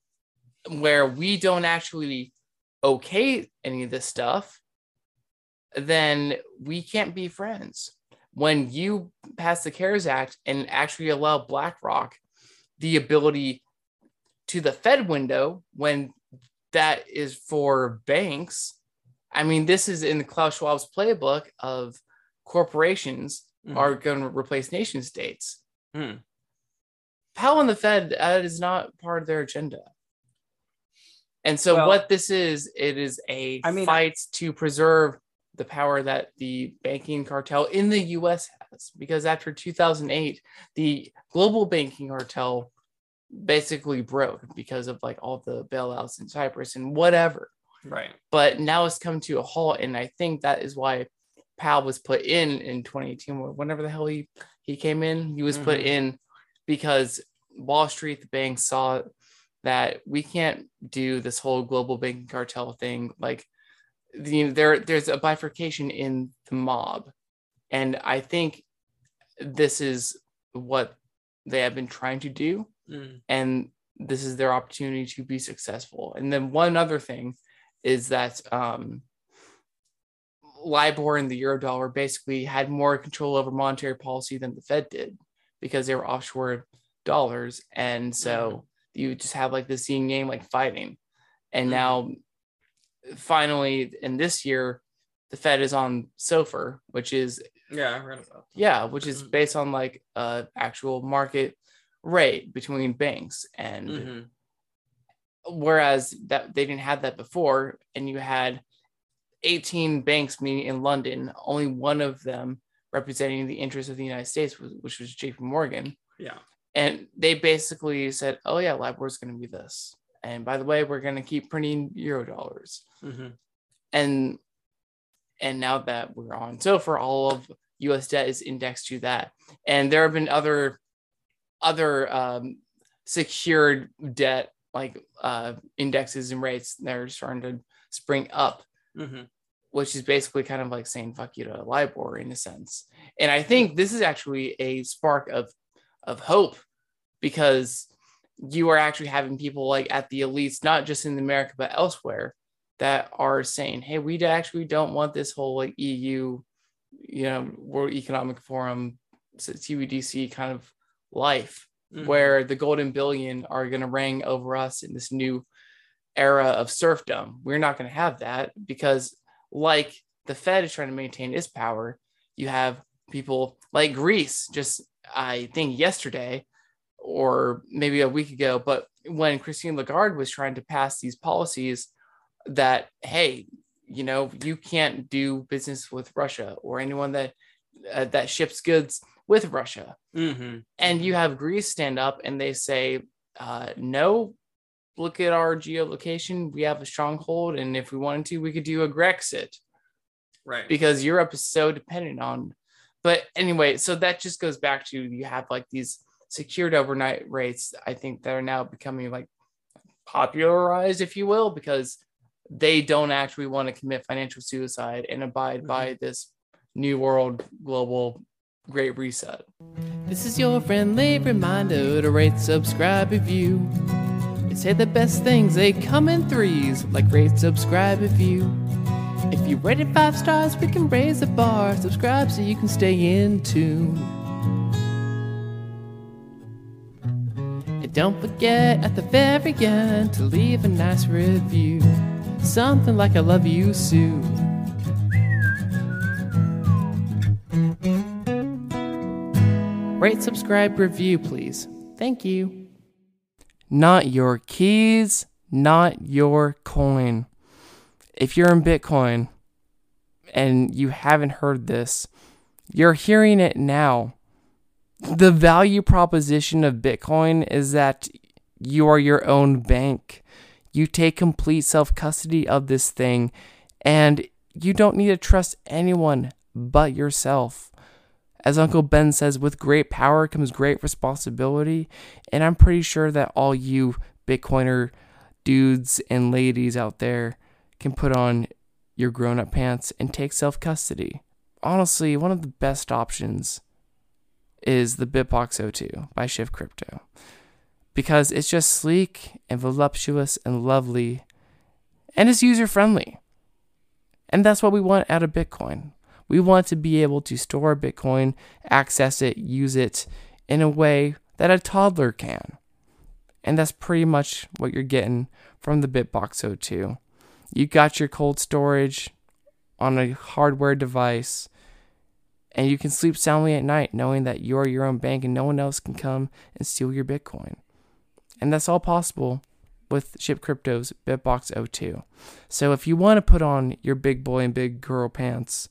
F: where we don't actually okay any of this stuff, then we can't be friends. When you pass the CARES Act and actually allow BlackRock the ability to the Fed window, when that is for banks, I mean, this is in the Klaus Schwab's playbook of corporations
G: Mhm.
F: are going to replace nation states.
G: Hmm.
F: Powell and the Fed, that is not part of their agenda. And so,
G: Well-
F: what this is, it is a
G: I mean,
F: fight to preserve the power that the banking cartel in the US has. Because after 2008, the global banking cartel basically broke because of like all the bailouts in Cyprus and whatever
G: Right.
F: but now it's come to a halt and i think that is why powell was put in in 2018 or whenever the hell he he came in he was put
G: Mhm.
F: in because wall street the banks saw that we can't do this whole global banking cartel thing like the, there there's a bifurcation in the mob and i think this is what they have been trying to do
G: Mm.
F: and this is their opportunity to be successful. And then one other thing is that um, LIBOR and the euro dollar basically had more control over monetary policy than the Fed did because they were offshore dollars, and so you just have like this yin yang like fighting. And
G: Mhm.
F: now, finally, in this year, the Fed is on SOFR, which is
G: Yeah, I read about. that.
F: yeah, which is
G: Mhm.
F: based on like uh actual market rate between banks and
G: Mhm.
F: whereas that they didn't have that before and you had 18 banks meeting in London, only one of them representing the interests of the United States, which was JP Morgan.
G: Yeah.
F: And they basically said, oh, yeah, LIBOR is going to be this. And by the way, we're going to keep printing euro dollars.
G: Mhm.
F: And and now that we're on SOFR, all of US debt is indexed to that. And there have been other other um, secured debt like uh, indexes and rates that are starting to spring up
G: Mhm.
F: which is basically kind of like saying fuck you to LIBOR in a sense. And I think this is actually a spark of of hope because you are actually having people like at the elites, not just in America but elsewhere, that are saying, "Hey, we actually don't want this whole like EU, you know, World Economic Forum, CBDC kind of life."
G: Mhm.
F: where the golden billion are going to reign over us in this new era of serfdom. We're not going to have that because, like the Fed is trying to maintain its power, you have people like Greece, just I think yesterday or maybe a week ago, but when Christine Lagarde was trying to pass these policies that, hey, you know, you can't do business with Russia or anyone that uh, that ships goods with Russia
G: Mhm.
F: and you have Greece stand up and they say, uh, no, look at our geolocation. We have a stronghold. And if we wanted to, we could do a Grexit
G: Right.
F: because Europe is so dependent on. But anyway, so that just goes back to you have like these secured overnight rates, I think that are now becoming like popularized, if you will, because they don't actually want to commit financial suicide and abide mm-hmm. by this new world global great reset. This is your friendly reminder to rate, subscribe, review. They say the best things they come in threes, like rate, subscribe, review. If you rate it five stars, we can raise the bar. Subscribe so you can stay in tune. Don't forget at the very end to leave a nice review. Something like I love you, Pseu. Rate, subscribe, review, please. Thank you. Not your keys, not your coin. If you're in Bitcoin and you haven't heard this, you're hearing it now. The value proposition of Bitcoin is that you are your own bank. You take complete self custody of this thing, and you don't need to trust anyone but yourself. As Uncle Ben says, with great power comes great responsibility. And I'm pretty sure that all you Bitcoiner dudes and ladies out there can put on your grown up pants and take self custody. Honestly, one of the best options is the BitBox02 by Shift Crypto because it's just sleek and voluptuous and lovely and it's user friendly. And that's what we want out of Bitcoin. We want to be able to store Bitcoin, access it, use it in a way that a toddler can. And that's pretty much what you're getting from the BitBox02. You got your cold storage on a hardware device, and you can sleep soundly at night knowing that you're your own bank and no one else can come and steal your Bitcoin. And that's all possible with Shift Crypto's BitBox02. So if you want to put on your big boy and big girl pants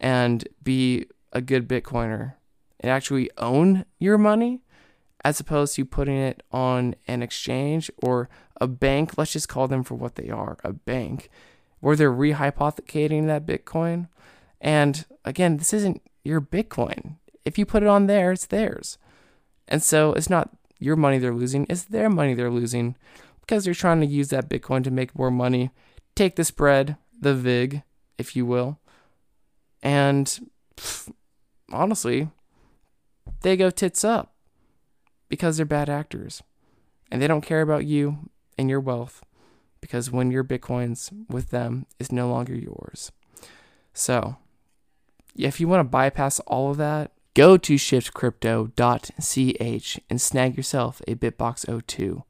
F: and be a good Bitcoiner and actually own your money as opposed to putting it on an exchange or a bank. Let's just call them for what they are a bank where they're rehypothecating that Bitcoin. And again, this isn't your Bitcoin. If you put it on there, it's theirs. And so it's not your money they're losing, it's their money they're losing because they're trying to use that Bitcoin to make more money, take the spread, the VIG, if you will, and pff, honestly, they go tits up because they're bad actors. And they don't care about you and your wealth because when your Bitcoins with them is no longer yours. So, if you want to bypass all of that, go to shiftcrypto.ch and snag yourself a BitBox02.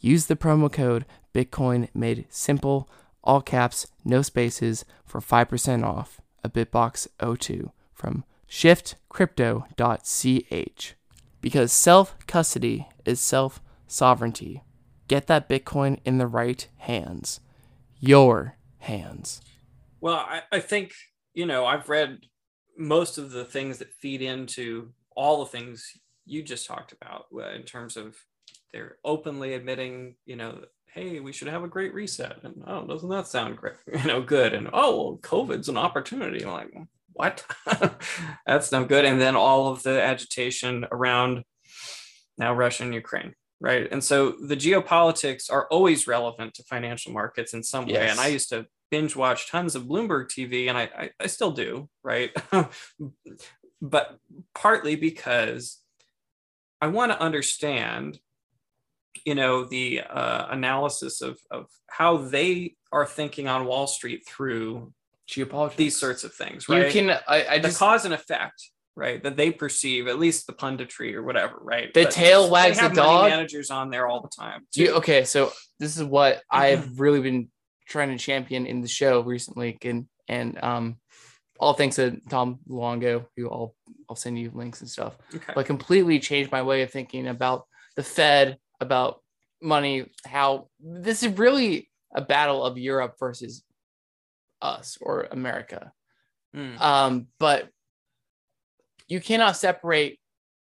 F: Use the promo code Bitcoin made simple, all caps, no spaces for 5% off a Bitbox O2 from shiftcrypto.ch because self custody is self sovereignty. Get that Bitcoin in the right hands, your hands.
G: Well, I, I think, you know, I've read most of the things that feed into all the things you just talked about uh, in terms of they're openly admitting, you know, hey, we should have a great reset. And oh, doesn't that sound great? You know, good. And oh, well, COVID's an opportunity. I'm like, what? That's no good. And then all of the agitation around now Russia and Ukraine. Right. And so the geopolitics are always relevant to financial markets in some way.
F: Yes.
G: And I used to binge watch tons of Bloomberg TV, and I, I, I still do, right? but partly because I want to understand you know the uh, analysis of of how they are thinking on Wall Street through
F: Geopolitics.
G: these sorts of things, right?
F: You can, I, I
G: the
F: just,
G: cause and effect, right? That they perceive, at least the punditry or whatever, right?
F: The
G: But
F: tail wags the dog.
G: Managers on there all the time.
F: you, okay, so this is what I've really been trying to champion in the show recently, and and um, all thanks to Tom Luongo, who I'll I'll send you links and stuff.
G: Okay.
F: but completely changed my way of thinking about the Fed, about money, how this is really a battle of Europe versus us or America.
G: Hmm.
F: Um, but you cannot separate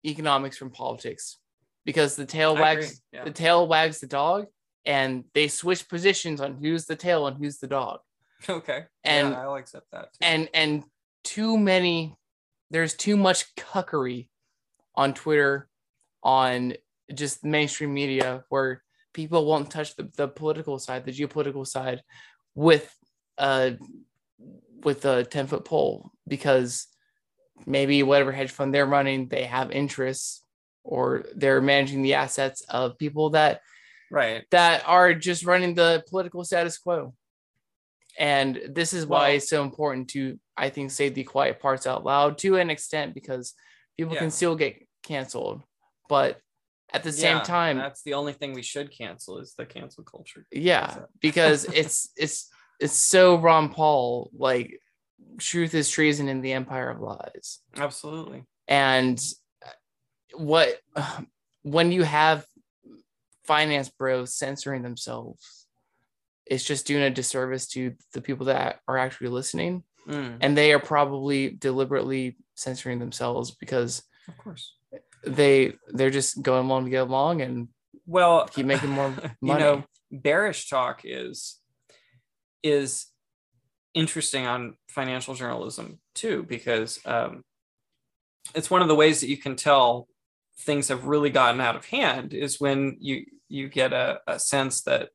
F: economics from politics because the tail
G: I
F: wags
G: yeah.
F: the tail wags the dog and they switch positions on who's the tail and who's the dog
G: Okay.
F: And-
G: yeah, I'll accept that. Too.
F: and and too many there's too much cuckery on twitter on just mainstream media where people won't touch the, the political side the geopolitical side with uh with a 10 foot pole because maybe whatever hedge fund they're running they have interests or they're managing the assets of people that
G: right.
F: that are just running the political status quo. And this is why
G: Well-
F: it's so important to i think say the quiet parts out loud to an extent because people
G: Yeah.
F: can still get canceled. But at the same
G: Yeah,
F: time
G: that's the only thing we should cancel is the cancel culture.
F: Yeah because it's it's it's so ron paul like truth is treason in the empire of lies.
G: Absolutely.
F: And what when you have finance bros censoring themselves it's just doing a disservice to the people that are actually listening.
G: Mm,
F: and they are probably deliberately censoring themselves because
G: of course.
F: they they're just going along to get along and
G: well
F: keep making more
G: you
F: money.
G: know bearish talk is is interesting on financial journalism too because um, it's one of the ways that you can tell things have really gotten out of hand is when you you get a, a sense that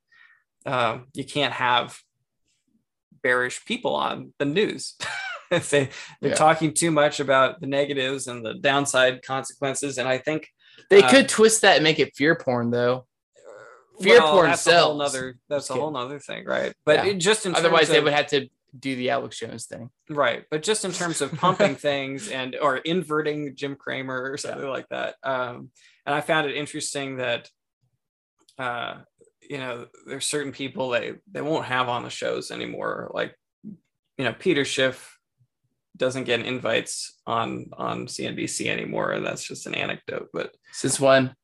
G: um, you can't have bearish people on the news if they they're
F: Yeah.
G: talking too much about the negatives and the downside consequences and i think
F: they
G: uh,
F: could twist that and make it fear porn though Fear porn
G: that's a whole
F: sells.
G: nother that's
F: Just
G: a whole nother thing right but
F: Yeah.
G: it just in
F: otherwise they would have to do the alex jones thing
G: right but just in terms of pumping things and or inverting jim cramer or something like that um and i found it interesting that uh you know there's certain people they they won't have on the shows anymore like you know peter schiff doesn't get invites on on cnbc anymore and that's just an anecdote but
F: since when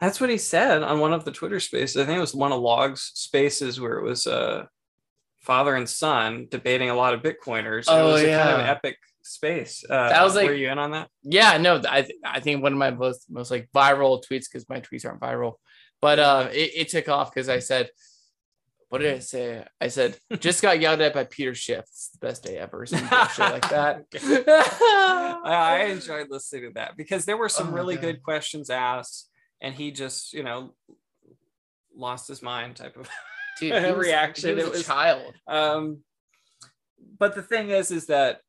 G: that's what he said on one of the Twitter spaces. I think it was one of Log's spaces where it was uh, father and son debating a lot of Bitcoiners.
F: Oh,
G: it was a kind of
F: yeah.
G: epic space. Uh,
F: That was like-
G: were you in on that?
F: yeah no i th- i think one of my most most like viral tweets because my tweets aren't viral but uh it, it took off because i said what did i say? I said just got yelled at by peter schiff. It's the best day ever some bullshit like that.
G: I, enjoyed listening to that because there were some
F: Oh
G: really
F: God.
G: good questions asked, and he just you know lost his mind type of
F: Dude, he was,
G: reaction,
F: he was
G: it
F: a
G: was-
F: child.
G: um but the thing is is that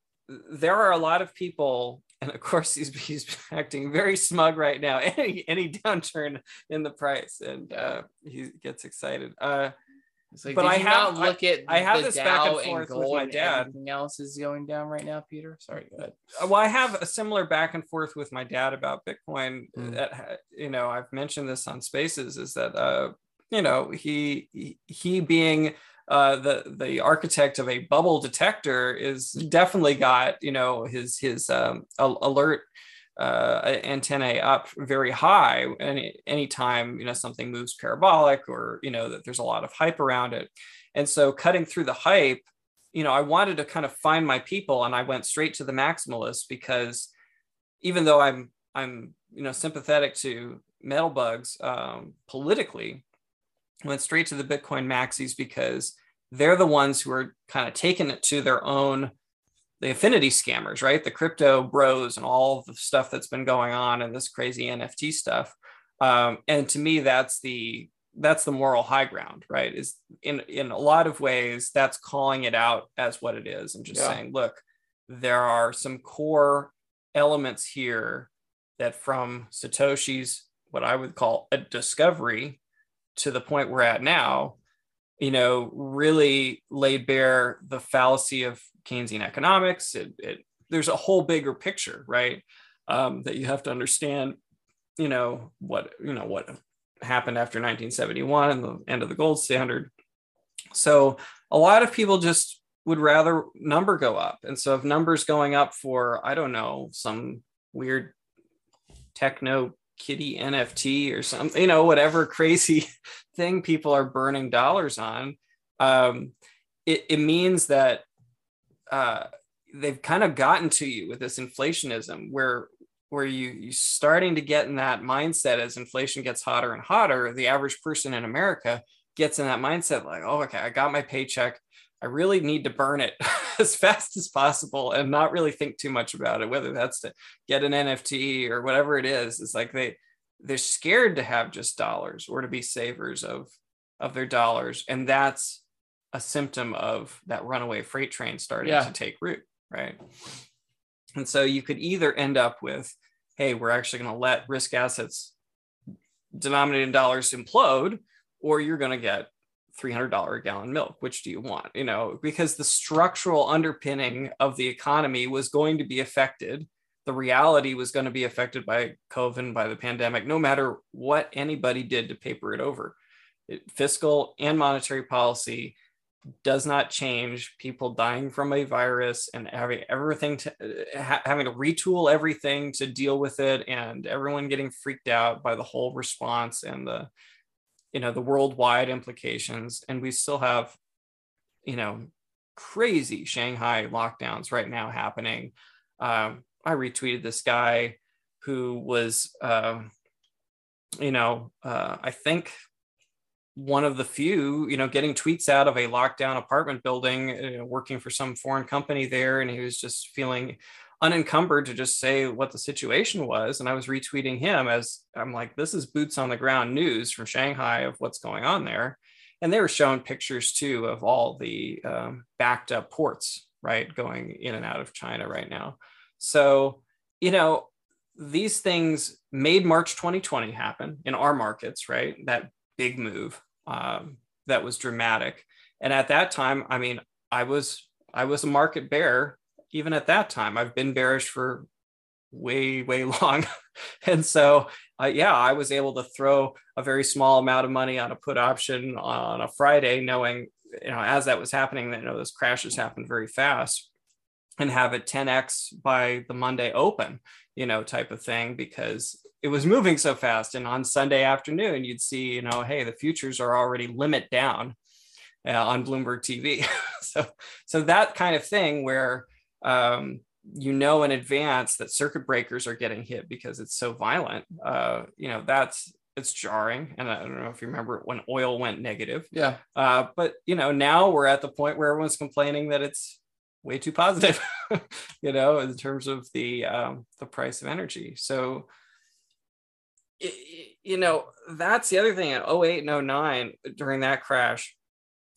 G: there are a lot of people and of course he's, he's acting very smug right now any any downturn in the price and uh he gets excited uh
F: like,
G: But I have-
F: not look at
G: I have this back and
F: Dow
G: forth with my dad.
F: Everything else is going down right now, Peter. Sorry, go ahead.
G: well i have a similar back and forth with my dad about bitcoin
F: Mm.
G: that you know i've mentioned this on spaces is that uh you know he, he being uh the the architect of a bubble detector is definitely got you know his his um al- alert uh antennae up very high any anytime you know something moves parabolic or you know that there's a lot of hype around it. And so cutting through the hype you know, I wanted to kind of find my people and I went straight to the maximalists because even though I'm I'm you know sympathetic to metal bugs um, politically, went straight to the Bitcoin maxis because they're the ones who are kind of taking it to their own the affinity scammers, right? The crypto bros and all the stuff that's been going on and this crazy NFT stuff. Um, and to me, that's the that's the moral high ground, right? Is in in a lot of ways that's calling it out as what it is and just
F: Yeah.
G: saying, look, there are some core elements here that from Satoshi's what I would call a discovery to the point we're at now, you know, really laid bare the fallacy of Keynesian economics. It, it there's a whole bigger picture, right? Um, that you have to understand, you know, what you know what happened after 1971 and the end of the gold standard. So a lot of people just would rather number go up. And so if numbers going up for, I don't know, some weird techno kitty NFT or something, you know, whatever crazy thing people are burning dollars on, um, it, it means that uh, they've kind of gotten to you with this inflationism where where you you starting to get in that mindset as inflation gets hotter and hotter the average person in america gets in that mindset like oh okay i got my paycheck i really need to burn it as fast as possible and not really think too much about it whether that's to get an nft or whatever it is it's like they they're scared to have just dollars or to be savers of of their dollars and that's a symptom of that runaway freight train starting
F: Yeah.
G: to take root, right? And so you could either end up with, hey, we're actually going to let risk assets denominated in dollars implode, or you're going to get $300 a gallon milk. Which do you want? You know, because the structural underpinning of the economy was going to be affected. The reality was going to be affected by COVID, by the pandemic, no matter what anybody did to paper it over. It- fiscal and monetary policy does not change people dying from a virus and having everything to uh, ha- having to retool everything to deal with it and everyone getting freaked out by the whole response and the you know the worldwide implications and we still have you know crazy shanghai lockdowns right now happening. Um, i retweeted this guy who was uh, you know uh, i think one of the few, you know, getting tweets out of a lockdown apartment building, you know, working for some foreign company there, and he was just feeling unencumbered to just say what the situation was. And I was retweeting him as I'm like, this is boots on the ground news from Shanghai of what's going on there. And they were showing pictures too of all the um, backed up ports, right, going in and out of China right now. So, you know, these things made March 2020 happen in our markets, right? That big move um, that was dramatic. And at that time, I mean, I was I was a market bear even at that time. I've been bearish for way way long, and so uh, yeah, I was able to throw a very small amount of money on a put option on a Friday, knowing you know as that was happening, that you know those crashes happened very fast, and have it 10x by the Monday open, you know, type of thing because it was moving so fast. And on Sunday afternoon, you'd see, you know, hey, the futures are already limit down uh, on Bloomberg TV. so, so that kind of thing where um, you know in advance that circuit breakers are getting hit because it's so violent. Uh, you know, that's it's jarring. And I don't know if you remember when oil went negative.
F: Yeah.
G: Uh, but you know, now we're at the point where everyone's complaining that it's way too positive, you know, in terms of the um, the price of energy. So, y- you know, that's the other thing at 08 and 09 during that crash.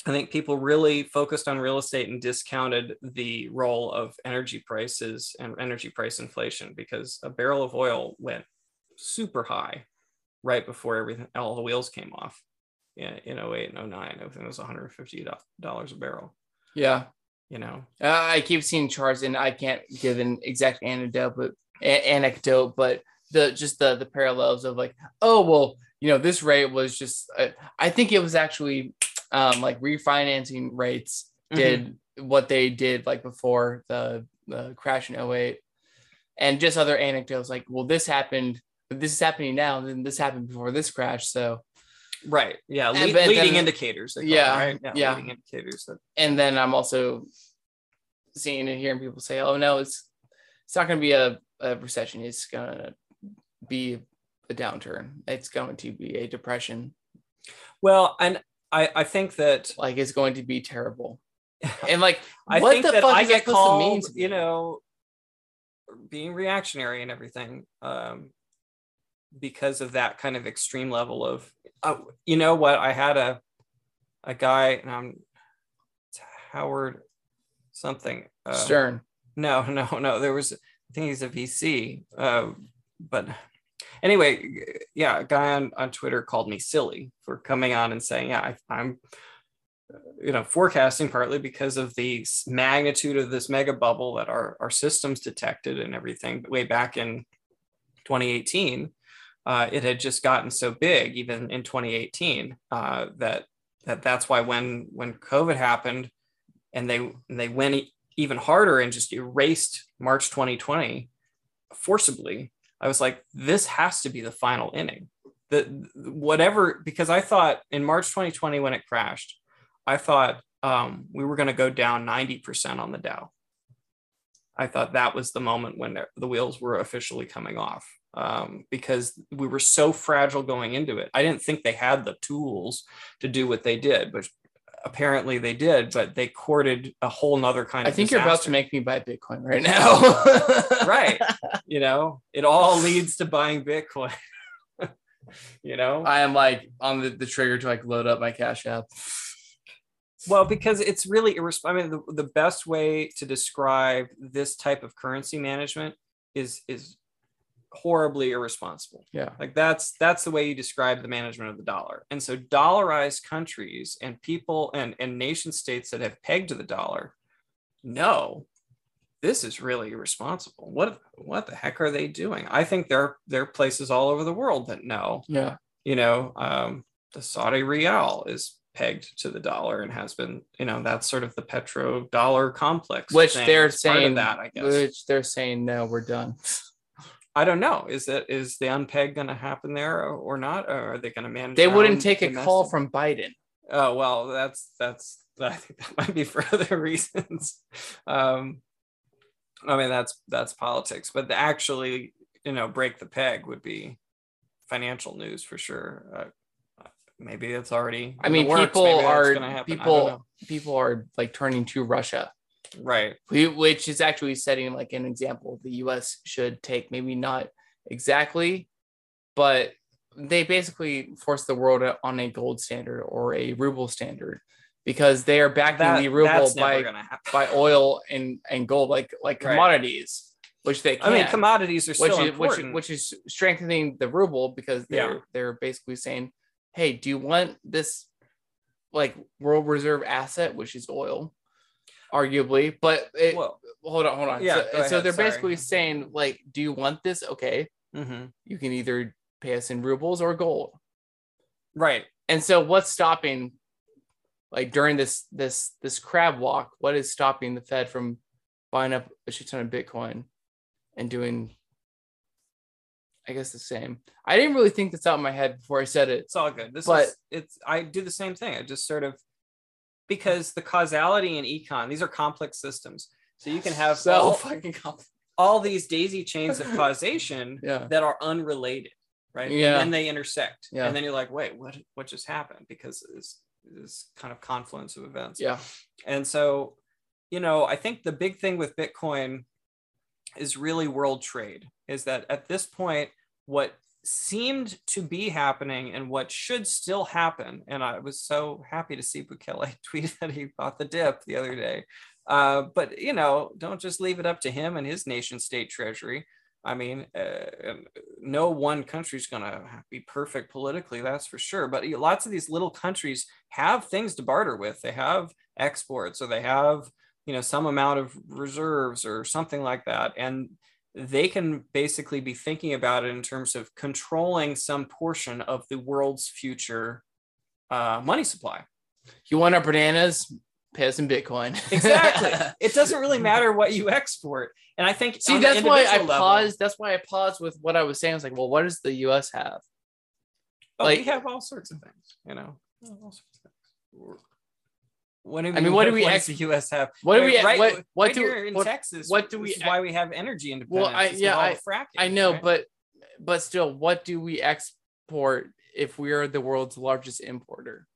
G: I think people really focused on real estate and discounted the role of energy prices and energy price inflation because a barrel of oil went super high right before everything all the wheels came off in, in 08 and 09 everything was 150 dollars a barrel
F: Yeah.
G: you know
F: Uh, I keep seeing charts, and I can't give an exact anecdote, but a- anecdote, but the just the the parallels of like, oh well, you know, this rate was just. Uh, I think it was actually um, like refinancing rates did what they did like before the the crash in 08. and just other anecdotes like, well, this happened, but this is happening now, then this happened before this crash, so.
G: right yeah
F: And but
G: leading
F: then-
G: indicators
F: Yeah,
G: right
F: yeah.
G: leading indicators that
F: and then I'm also seeing and hearing people say, "Oh no, it's it's not going to be a, a recession. It's going to be a downturn. It's going to be a depression.
G: well and i i think that
F: Like is going to be terrible." And like,
G: I
F: what
G: think
F: the
G: that
F: fuck
G: I
F: is that
G: get
F: supposed to mean
G: called,
F: to
G: you know, being reactionary and everything, um, because of that kind of extreme level of, oh, you know what? I had a, a guy, and I'm Howard, something. Uh,
F: Stern.
G: no, no, no. There was, I think he's a VC. Uh, but anyway, yeah, a guy on, on Twitter called me silly for coming on and saying, yeah, I, I'm, uh, you know, forecasting partly because of the magnitude of this mega bubble that our, our systems detected and everything but way back in 2018. Uh, it had just gotten so big, even in 2018, uh, that that that's why when when COVID happened, and they and they went even harder and just erased March 2020 forcibly. I was like, this has to be the final inning. The whatever because I thought in March 2020 when it crashed, I thought um, we were going to go down 90% on the Dow. I thought that was the moment when the wheels were officially coming off um, because we were so fragile going into it. I didn't think they had the tools to do what they did, but apparently they did. But they courted a whole nother kind of.
F: I think you're about to make me buy Bitcoin right now.
G: right. You know, it all leads to buying Bitcoin. you know,
F: I am like on the, the trigger to like load up my Cash App.
G: Well, because it's really irresponsible. I mean, the, the best way to describe this type of currency management is is horribly irresponsible.
F: Yeah.
G: Like that's that's the way you describe the management of the dollar. And so dollarized countries and people and, and nation states that have pegged to the dollar know this is really irresponsible. What what the heck are they doing? I think there there are places all over the world that know.
F: Yeah.
G: You know, um, the Saudi Riyal is pegged to the dollar and has been, you know, that's sort of the petro dollar complex.
F: Which
G: thing.
F: they're
G: It's
F: saying
G: that, I guess.
F: Which they're saying no, we're done.
G: I don't know. Is that is the unpeg going to happen there or, or not? Or are they going to manage?
F: They wouldn't take a call from Biden.
G: Oh well, that's that's I think that might be for other reasons. Um, I mean that's that's politics, but the actually you know break the peg would be financial news for sure. Uh, maybe it's already.
F: I mean,
G: works.
F: people are
G: gonna happen. I don't
F: people people are like turning to Russia,
G: right.
F: which is actually setting like an example the U.S. should take. Maybe not exactly, but they basically force the world on a gold standard or a ruble standard because they are backing
G: That,
F: the ruble by by oil and and gold like like
G: Right.
F: commodities, which they can.
G: I mean, commodities are
F: which
G: still
F: is, which,
G: important.
F: which is strengthening the ruble because they're
G: Yeah.
F: they're basically saying, hey, do you want this like world reserve asset, which is oil, arguably? But it,
G: well,
F: hold on, hold on.
G: Yeah,
F: so, so they're
G: sorry.
F: basically saying like, do you want this? Okay,
G: mhm.
F: you can either pay us in rubles or gold.
G: right.
F: And so what's stopping like during this this this crab walk, what is stopping the Fed from buying up a shit ton of Bitcoin and doing I guess the same. I didn't really think this out in my head before I said it.
G: It's all good. This
F: But-
G: is it's I do the same thing. I just sort of because the causality in econ, these are complex systems. So you can have
F: so
G: all,
F: fucking complex.
G: all these daisy chains of causation
F: Yeah.
G: that are unrelated, right?
F: Yeah.
G: And then they intersect.
F: Yeah.
G: And then you're like, wait, what what just happened? Because this this kind of confluence of events.
F: Yeah.
G: And so, you know, I think the big thing with Bitcoin is really world trade. Is that at this point, what seemed to be happening and what should still happen, and I was so happy to see Bukele tweet that he bought the dip the other day. Uh, but you know, don't just leave it up to him and his nation state treasury. I mean, uh, no one country's going to be perfect politically, that's for sure. But lots of these little countries have things to barter with. They have exports, or they have, you know, some amount of reserves, or something like that, and they can basically be thinking about it in terms of controlling some portion of the world's future uh, money supply.
F: You want our bananas? Pay us in Bitcoin.
G: Exactly. it doesn't really matter what you export, and I think
F: See, that's why I
G: level-
F: paused. That's why I paused with what I was saying. I was like, well, what does the US have?
G: Oh,
F: Like-
G: we have all sorts of things, you know. All sorts of things. What do
F: I mean, what do we ex-
G: the U.S. have?
F: What do we-
G: right,
F: what-
G: right
F: what do-
G: here in
F: what-
G: Texas?
F: what do we ex-
G: why we have energy independence.
F: I-
G: is with
F: yeah, I-
G: fracking,
F: I know,
G: right?
F: but but still, what do we export if we are the world's largest importer?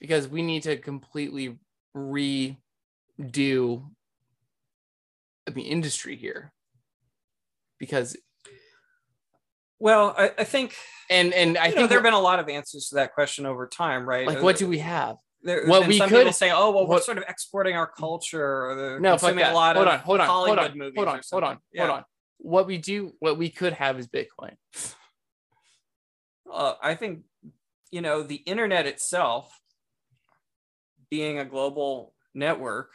F: Because we need to completely redo the industry here. Because
G: well, I, I think
F: and and I
G: I
F: think
G: think there have been a lot of answers to that question over time, right?
F: like
G: Uh,
F: what do we have?
G: There,
F: what we
G: some
F: could-
G: people say, oh, well, we're
F: what-
G: sort of exporting our culture,
F: No, fuck that.
G: a lot
F: hold
G: of
F: on, hold on, hold on,
G: movies.
F: hold on, hold on,
G: Yeah.
F: hold on. What we do, what we could have is Bitcoin.
G: uh, I think you know the internet itself being a global network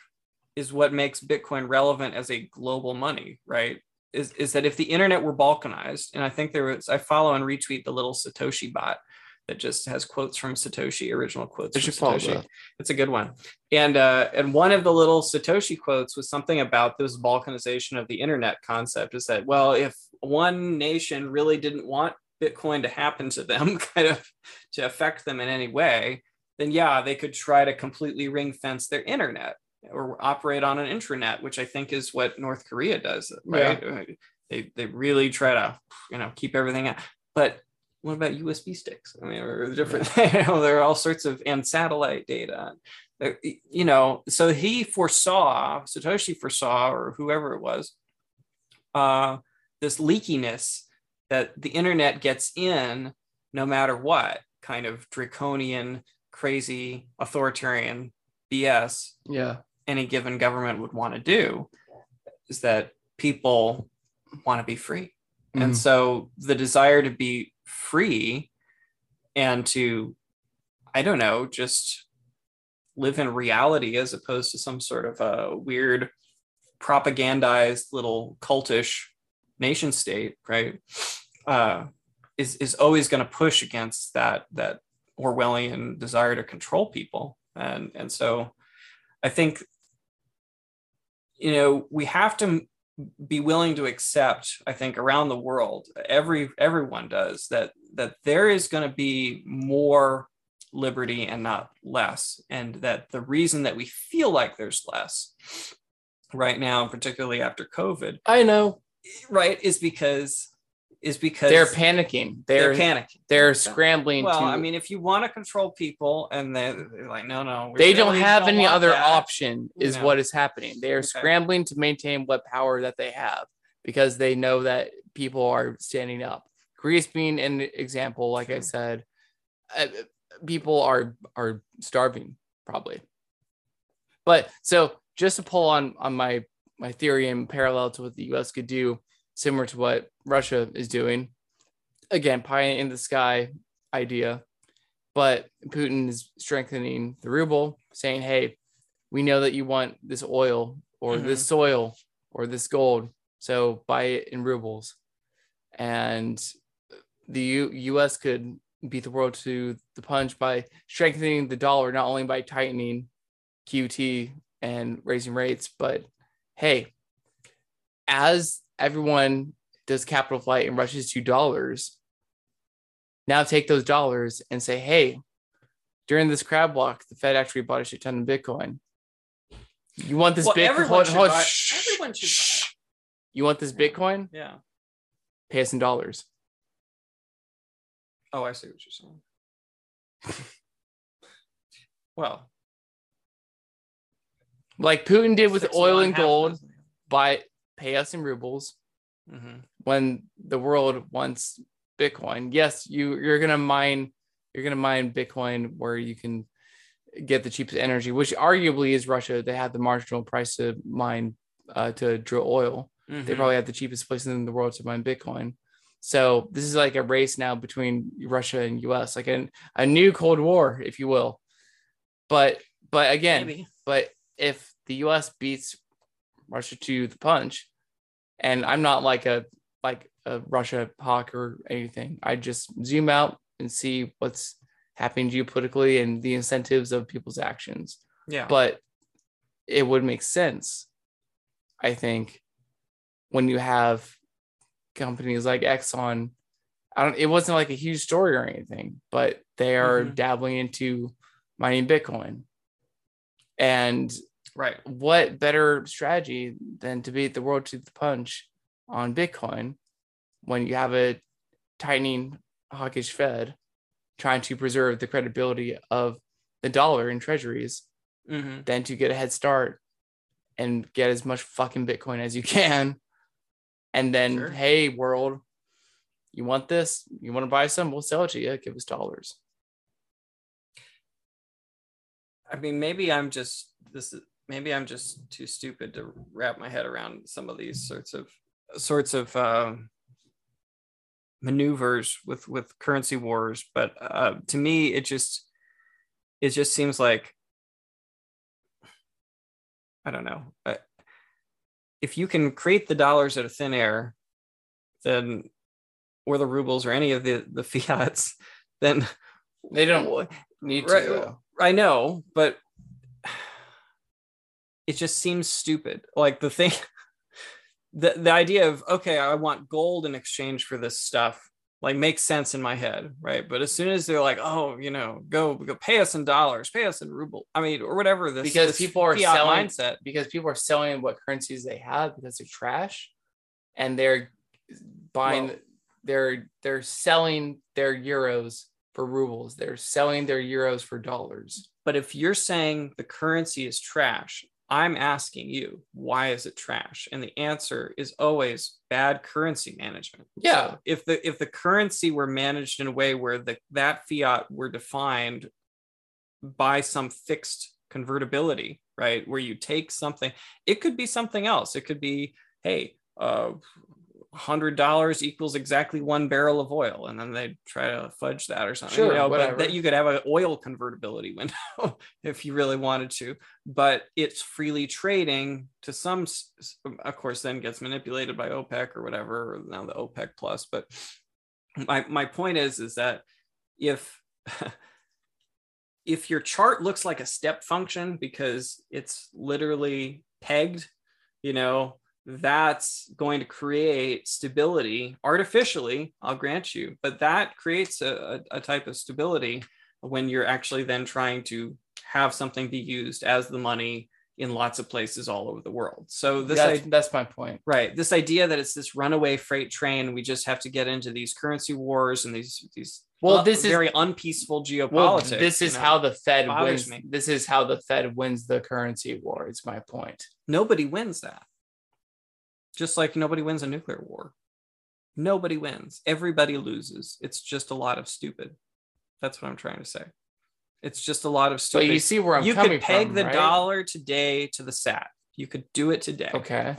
G: is what makes Bitcoin relevant as a global money, right? Is, is that if the internet were balkanized, and I think there was, I follow and retweet the little Satoshi bot that just has quotes from Satoshi, original quotes
F: I
G: from
F: should follow
G: Satoshi.
F: that.
G: It's a good one. And uh, and one of the little Satoshi quotes was something about this balkanization of the internet concept. Is that well, if one nation really didn't want Bitcoin to happen to them, kind of to affect them in any way, then yeah, they could try to completely ring fence their internet or operate on an intranet, which I think is what North Korea does, right? Uh, They they really try to you know keep everything out. But what about USB sticks? I mean, or different. you know, there are all sorts of and satellite data. Uh, You know, so he foresaw Satoshi foresaw or whoever it was, uh, this leakiness that the internet gets in no matter what kind of draconian, crazy, authoritarian BS
F: Yeah.
G: any given government would want to do is that people want to be free.
F: Mhm.
G: And so the desire to be free and to, I don't know, just live in reality as opposed to some sort of a weird propagandized little cultish nation state, right? Uh, is, is always going to push against that that Orwellian desire to control people. And and so I think you know we have to be willing to accept i think around the world every everyone does that that there is going to be more liberty and not less and that the reason that we feel like there's less right now particularly after covid
F: I know.
G: right is because is because
F: They're panicking.
G: they're,
F: They're
G: panicking
F: they're scrambling
G: well
F: to
G: i mean if you want to control people and they're, they're like no no
F: they don't have any other
G: that.
F: option is what is happening they are
G: Okay.
F: scrambling to maintain what power that they have because they know that people are standing up greece being an example like i said uh, people are are starving probably but so just to pull on on my my theory and parallel to what the us could do similar to what russia is doing again pie in the sky idea but Putin is strengthening the ruble, saying, "Hey, we know that you want this oil or mm-hmm. this soil or this gold, so buy it in rubles." And the U- U.S. could beat the world to the punch by strengthening the dollar, not only by tightening QT and raising rates, but hey, as everyone does capital flight and rushes to dollars, now take those dollars and say, hey, during this crab walk, the Fed actually bought a shit ton of Bitcoin. You want this
G: Well,
F: Bitcoin?
G: everyone
F: hold-
G: should
F: hold-
G: buy-
F: shh,
G: everyone should buy.
F: You want this Bitcoin?
G: yeah
F: Pay us in dollars.
G: oh i see what you're saying well
F: Like Putin did with oil and gold, buy pay us in rubles.
G: Mhm.
F: when the world wants Bitcoin. Yes, you you're gonna mine you're gonna mine Bitcoin where you can get the cheapest energy, which arguably is Russia. They have the marginal price to mine uh, to drill oil. They
G: Mhm.
F: probably have the cheapest place in the world to mine Bitcoin. So this is like a race now between Russia and US, like an, a new Cold War, if you will. But but again,
G: Maybe.
F: but if the US beats Russia to the punch, and I'm not like a like a Russia hawk or anything, I just zoom out and see what's happening geopolitically and the incentives of people's actions.
G: yeah
F: But it would make sense, I think, when you have companies like Exxon. I don't. It wasn't like a huge story or anything, but they are
G: Mhm.
F: dabbling into mining Bitcoin. And
G: right
F: what better strategy than to beat the world to the punch on Bitcoin when you have a tightening hawkish Fed trying to preserve the credibility of the dollar in treasuries
G: hmm
F: than to get a head start and get as much fucking Bitcoin as you can. And then,
G: Sure.
F: hey, world, you want this? You want to buy some? We'll sell it to you. Give us dollars.
G: i mean maybe i'm just this is maybe i'm just too stupid to wrap my head around some of these sorts of sorts of um maneuvers with with currency wars but uh to me it just it just seems like i don't know uh, if you can create the dollars out of thin air then or the rubles or any of the the fiats then
F: They don't need to.
G: Right. I know, but it just seems stupid. Like the thing, the the idea of okay, I want gold in exchange for this stuff, like makes sense in my head, right? But as soon as they're like, oh, you know, go go pay us in dollars, pay us in ruble, I mean, or whatever this
F: Because
G: this
F: people are selling-
G: mindset.
F: because people are selling what currencies they have because they're trash and they're buying
G: Well-
F: they're they're selling their euros for rubles they're selling their euros for dollars
G: But if you're saying the currency is trash, I'm asking you, why is it trash? And the answer is always bad currency management.
F: Yeah.
G: So if the if the currency were managed in a way where the that fiat were defined by some fixed convertibility, right? Where you take something, it could be something else. It could be, hey, uh, hundred dollars equals exactly one barrel of oil, and then they try to fudge that or something.
F: Sure,
G: you know,
F: whatever.
G: but that you could have an oil convertibility window if you really wanted to. But it's freely trading to some, of course, then gets manipulated by OPEC or whatever. Or now the OPEC plus, but my my point is is that if if your chart looks like a step function because it's literally pegged, you know, that's going to create stability artificially, I'll grant you, but that creates a, a, type of stability when you're actually then trying to have something be used as the money in lots of places all over the world. So this
F: that's,
G: idea,
F: that's my point.
G: right, this idea that it's this runaway freight train, we just have to get into these currency wars and these these
F: Well, this is
G: very unpeaceful geopolitics.
F: well, this
G: you
F: is
G: know?
F: how the Fed wins.
G: me.
F: This is how the Fed wins the currency war. It's my point.
G: nobody wins that. Just like nobody wins a nuclear war. Nobody wins. Everybody loses. It's just a lot of stupid. That's what I'm trying to say. It's just a lot of
F: So
G: stupid.
F: you see where I'm
G: you
F: coming
G: could peg
F: from,
G: the
F: right?
G: dollar today to the sat. You could do it today.
F: Okay.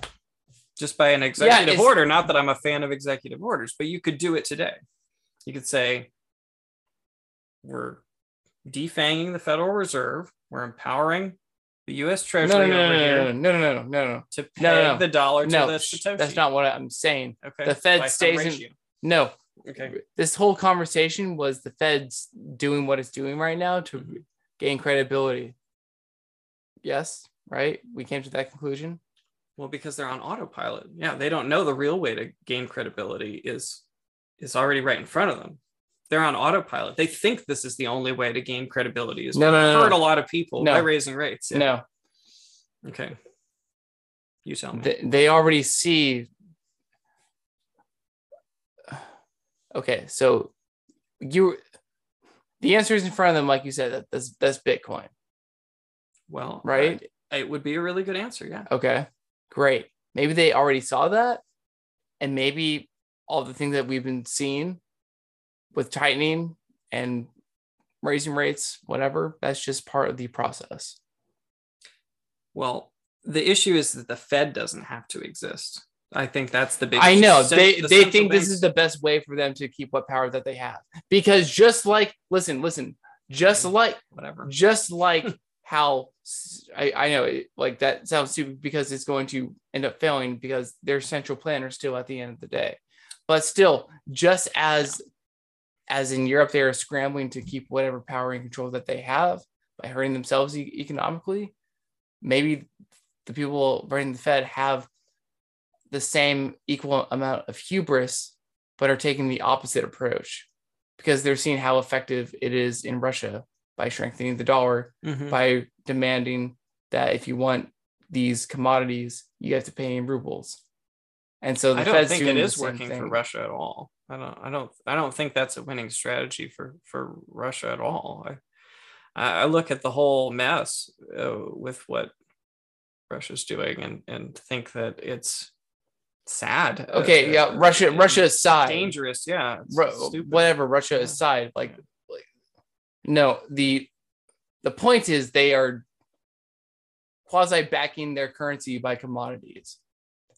G: Just by an executive
F: it's-
G: order. Not that I'm a fan of executive orders, but you could do it today. You could say, we're defanging the Federal Reserve. We're empowering the U.S. Treasury
F: no, no,
G: over
F: no,
G: here
F: no, no, no, no, no, no.
G: to peg
F: No, no, no.
G: the dollar to
F: No,
G: the
F: sh-
G: Satoshi.
F: that's not what I'm saying.
G: okay.
F: the Fed
G: By
F: stays in-. No,
G: Okay.
F: this whole conversation was the Fed's doing what it's doing right now to
G: Mhm.
F: gain credibility. Yes, right? We came to that conclusion.
G: Well, because they're on autopilot. Yeah, they don't know the real way to gain credibility is is already right in front of them. They're on autopilot. They think this is the only way to gain credibility. Is
F: No, no, no,
G: hurt
F: no.
G: a lot of people
F: No.
G: by raising rates. Yeah.
F: No,
G: Okay. You tell me.
F: they, they already see. Okay, so you, the answer is in front of them, like you said. That that's that's Bitcoin,
G: well,
F: right?
G: I- it would be a really good answer. Yeah.
F: Okay, great. Maybe they already saw that, and maybe all the things that we've been seeing with tightening and raising rates, whatever, that's just part of the process.
G: Well, the issue is that the Fed doesn't have to exist. I think that's the big.
F: I know they
G: the
F: they think this is the best way for them to keep what power that they have because just like listen listen just mm-hmm. like
G: whatever.
F: just like how I I know it, like that sounds stupid because it's going to end up failing because their central planners still at the end of the day but still just as as in europe they are scrambling to keep whatever power and control that they have by hurting themselves e- economically maybe the people running the fed have the same equal amount of hubris but are taking the opposite approach because they're seeing how effective it is in russia by strengthening the dollar
G: Mhm.
F: by demanding that if you want these commodities, you have to pay in rubles. And so the
G: I don't
F: Fed's
G: think it is working for. Russia at all. I don't. I don't. I don't think that's a winning strategy for for Russia at all. I I look at the whole mess uh, with what Russia's doing and and think that it's sad. uh,
F: Okay, yeah,
G: uh,
F: Russia,
G: and
F: Russia aside,
G: dangerous. Yeah,
F: Ru-
G: stupid.
F: whatever. Russia
G: Yeah.
F: aside, like,
G: Yeah.
F: like, no, the the point is they are quasi backing their currency by commodities,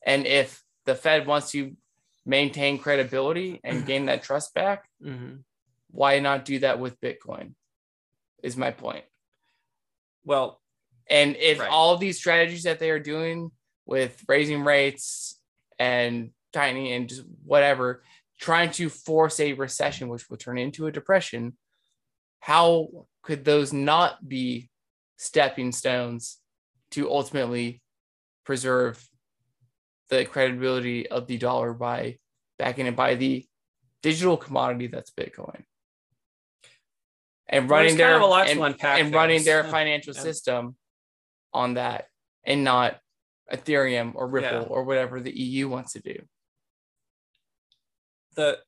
F: and if the Fed wants to maintain credibility and gain that trust back,
G: Mhm.
F: why not do that with Bitcoin? Is my point.
G: Well,
F: And if
G: Right.
F: all these strategies that they are doing with raising rates and tightening and just whatever, trying to force a recession, which will turn into a depression, how could those not be stepping stones to ultimately preserve the credibility of the dollar by backing it by the digital commodity that's Bitcoin? And running their
G: of a lot to
F: and, and running their financial
G: Yeah.
F: system on that and not Ethereum or Ripple
G: Yeah.
F: or whatever the EU wants to do.
G: the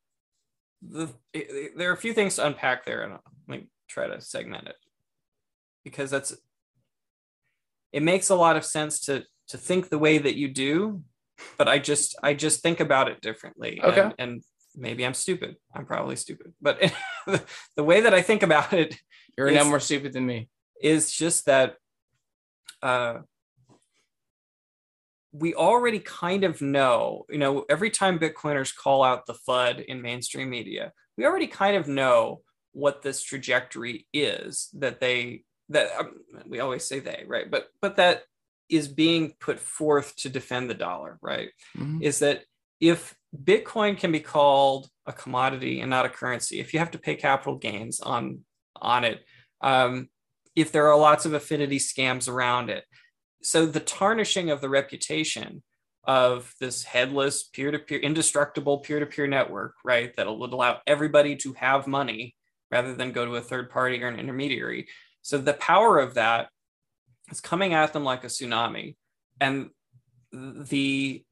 G: the there are a few things to unpack there, and let me try to segment it because that's it makes a lot of sense to to think the way that you do, but I just I just think about it differently.
F: Okay.
G: and, and maybe I'm stupid. I'm probably stupid, but the way that I think about it
F: You're
G: It's-
F: no more stupid than me.
G: is just that uh, we already kind of know, you know, every time Bitcoiners call out the FUD in mainstream media, we already kind of know what this trajectory is that they that um, we always say they right but but that is being put forth to defend the dollar right?
F: Mhm.
G: is that if bitcoin can be called a commodity and not a currency if you have to pay capital gains on on it um, if there are lots of affinity scams around it. So the tarnishing of the reputation of this headless peer-to-peer indestructible peer-to-peer network right that will allow everybody to have money rather than go to a third party or an intermediary. So the power of that is coming at them like a tsunami and the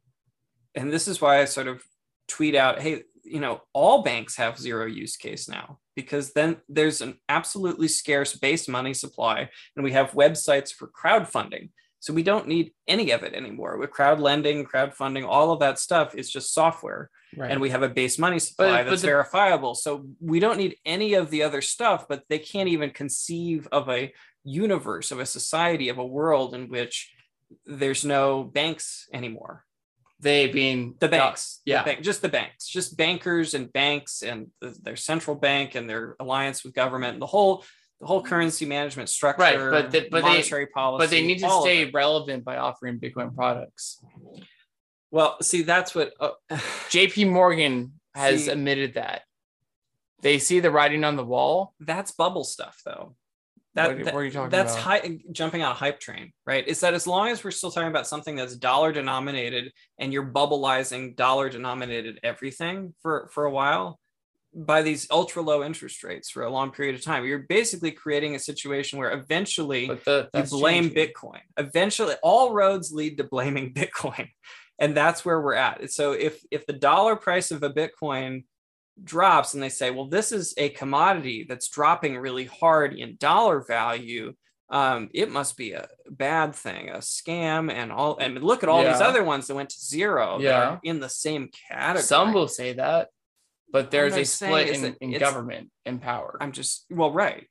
G: and this is why i sort of tweet out hey you know all banks have zero use case now because then there's an absolutely scarce base money supply and we have websites for crowdfunding so we don't need any of it anymore with crowd lending crowdfunding all of that stuff is just software
F: Right.
G: and we have a base money supply
F: but
G: that's
F: the-
G: verifiable. So we don't need any of the other stuff, but they can't even conceive of a universe, of a society, of a world in which there's no banks anymore.
F: they being
G: The banks, the
F: yeah.
G: bank- just the banks, just bankers and banks and the, their central bank and their alliance with government and the whole the whole currency management structure,
F: but the- but they-
G: policy,
F: but they need to stay relevant by offering Bitcoin products.
G: Well, see, that's what. Uh,
F: JP Morgan has
G: See-
F: admitted that. They see the writing on the wall.
G: that's bubble stuff though that,
F: What-
G: that-
F: what are you talking
G: that's
F: about?
G: high, jumping on a hype train right is that as long as we're still talking about something that's dollar denominated and you're bubbleizing dollar denominated everything for for a while by these ultra low interest rates for a long period of time you're basically creating a situation where eventually
F: the,
G: you blame
F: changing.
G: Bitcoin. Eventually, all roads lead to blaming Bitcoin, and that's where we're at. So if if the dollar price of a Bitcoin drops and they say, well, this is a commodity that's dropping really hard in dollar value, um, it must be a bad thing, a scam, and all. And look at all these other ones that went to zero.
F: Yeah.
G: in the same category.
F: Some will say that, but there's a split in, in government and power.
G: I'm just well, right,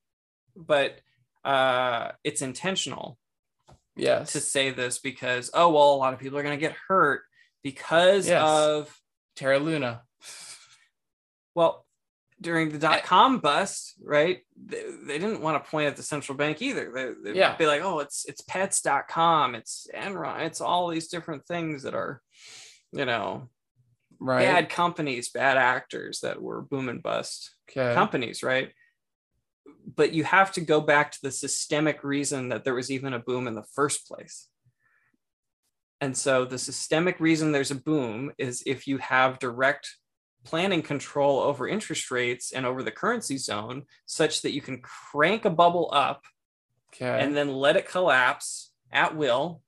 G: but uh, it's intentional.
F: yes.
G: to say this because oh well a lot of people are going to get hurt because
F: Yes.
G: of
F: Terra Luna.
G: Well during the eh. dot com bust right they, they didn't want to point at the central bank either they, they'd
F: Yeah.
G: be like oh it's it's pets.com it's enron it's all these different things that are you know
F: Right.
G: bad companies bad actors that were boom and bust
F: okay.
G: companies, right? But you have to go back to the systemic reason that there was even a boom in the first place. And so the systemic reason there's a boom is if you have direct planning control over interest rates and over the currency zone such that you can crank a bubble up
F: okay.
G: and then let it collapse at will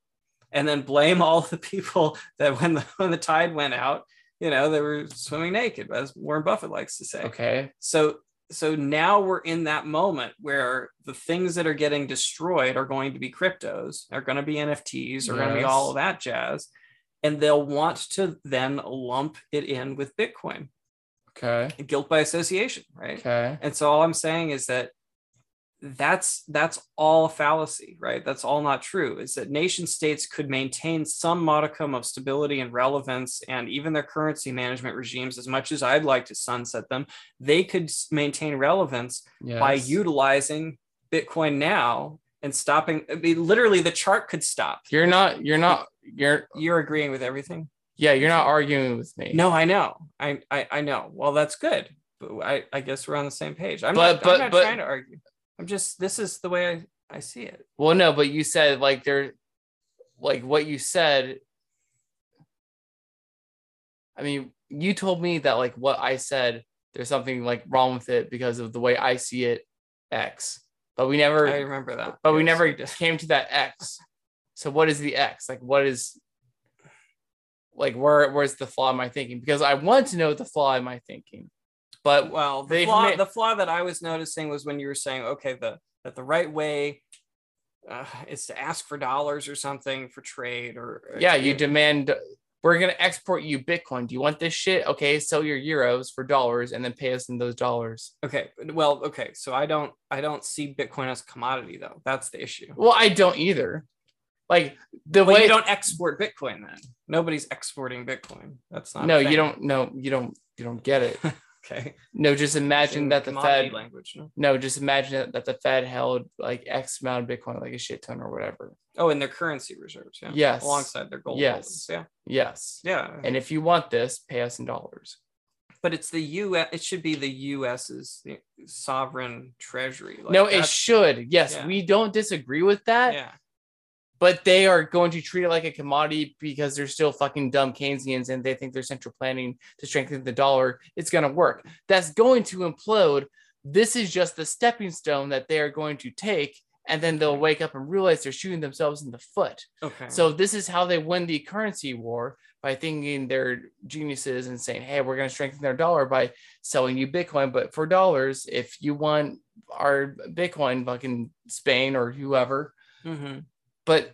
G: and then blame all the people that when the when the tide went out, you know, they were swimming naked, as Warren Buffett likes to say
F: okay.
G: so so now we're in that moment where the things that are getting destroyed are going to be cryptos are going to be nfts are going to be all of that jazz and they'll want to then lump it in with bitcoin
F: Okay.
G: guilt by association right
F: Okay.
G: and so all i'm saying is that that's that's all a fallacy right that's all not true is that nation states could maintain some modicum of stability and relevance and even their currency management regimes as much as i'd like to sunset them they could maintain relevance
F: Yes.
G: by utilizing bitcoin now and stopping I mean, literally the chart could stop
F: You're not. You're not. You're.
G: Uh, you're agreeing with everything
F: Yeah. You're not arguing with me.
G: no i know i i, I know well that's good but I, I guess we're on the same page i'm
F: But-
G: not,
F: but-
G: I'm not
F: but-
G: trying to argue i'm just this is the way i, I see it
F: Well, no, but you said like there, like what you said. I mean, you told me that like what I said, there's something like wrong with it because of the way I see it, X. But we never,
G: i remember that
F: but we never came to that X. So what is the X? Like what is, like where where's the flaw in my thinking? Because I want to know the flaw in my thinking, but
G: well the flaw,
F: made-
G: the flaw that i was noticing was when you were saying okay the that the right way uh, is to ask for dollars or something for trade or or-
F: yeah, you demand we're gonna export you Bitcoin. Do you want this shit? Okay, sell your euros for dollars and then pay us in those dollars.
G: okay well okay so i don't i don't see bitcoin as a commodity though that's the issue
F: Well, I don't either. Like the
G: well,
F: way
G: you don't export Bitcoin then. Nobody's exporting Bitcoin. That's not.
F: no, you don't. No, you don't. You don't get it.
G: Okay.
F: No, just imagine that the Fed.
G: language. No?
F: No, just imagine that, that the Fed held like X amount of Bitcoin, like a shit ton or whatever.
G: Oh, in their currency reserves. Yeah.
F: Yes.
G: Alongside their gold.
F: Yes.
G: holdings, Yeah.
F: Yes.
G: Yeah.
F: And if you want this, pay us in dollars.
G: but it's the U.S. It should be the U.S.'s sovereign treasury. Like
F: no, it should. Yes,
G: yeah.
F: we don't disagree with that.
G: Yeah.
F: But they are going to treat it like a commodity because they're still fucking dumb Keynesians and they think their central planning to strengthen the dollar is going to work. That's going to implode. This is just the stepping stone that they are going to take, and then they'll wake up and realize they're shooting themselves in the foot.
G: Okay.
F: So this is how they win the currency war by thinking they're geniuses and saying, "Hey, we're going to strengthen their dollar by selling you Bitcoin, but for dollars, if you want our Bitcoin, fucking Spain or whoever."
G: hmm
F: but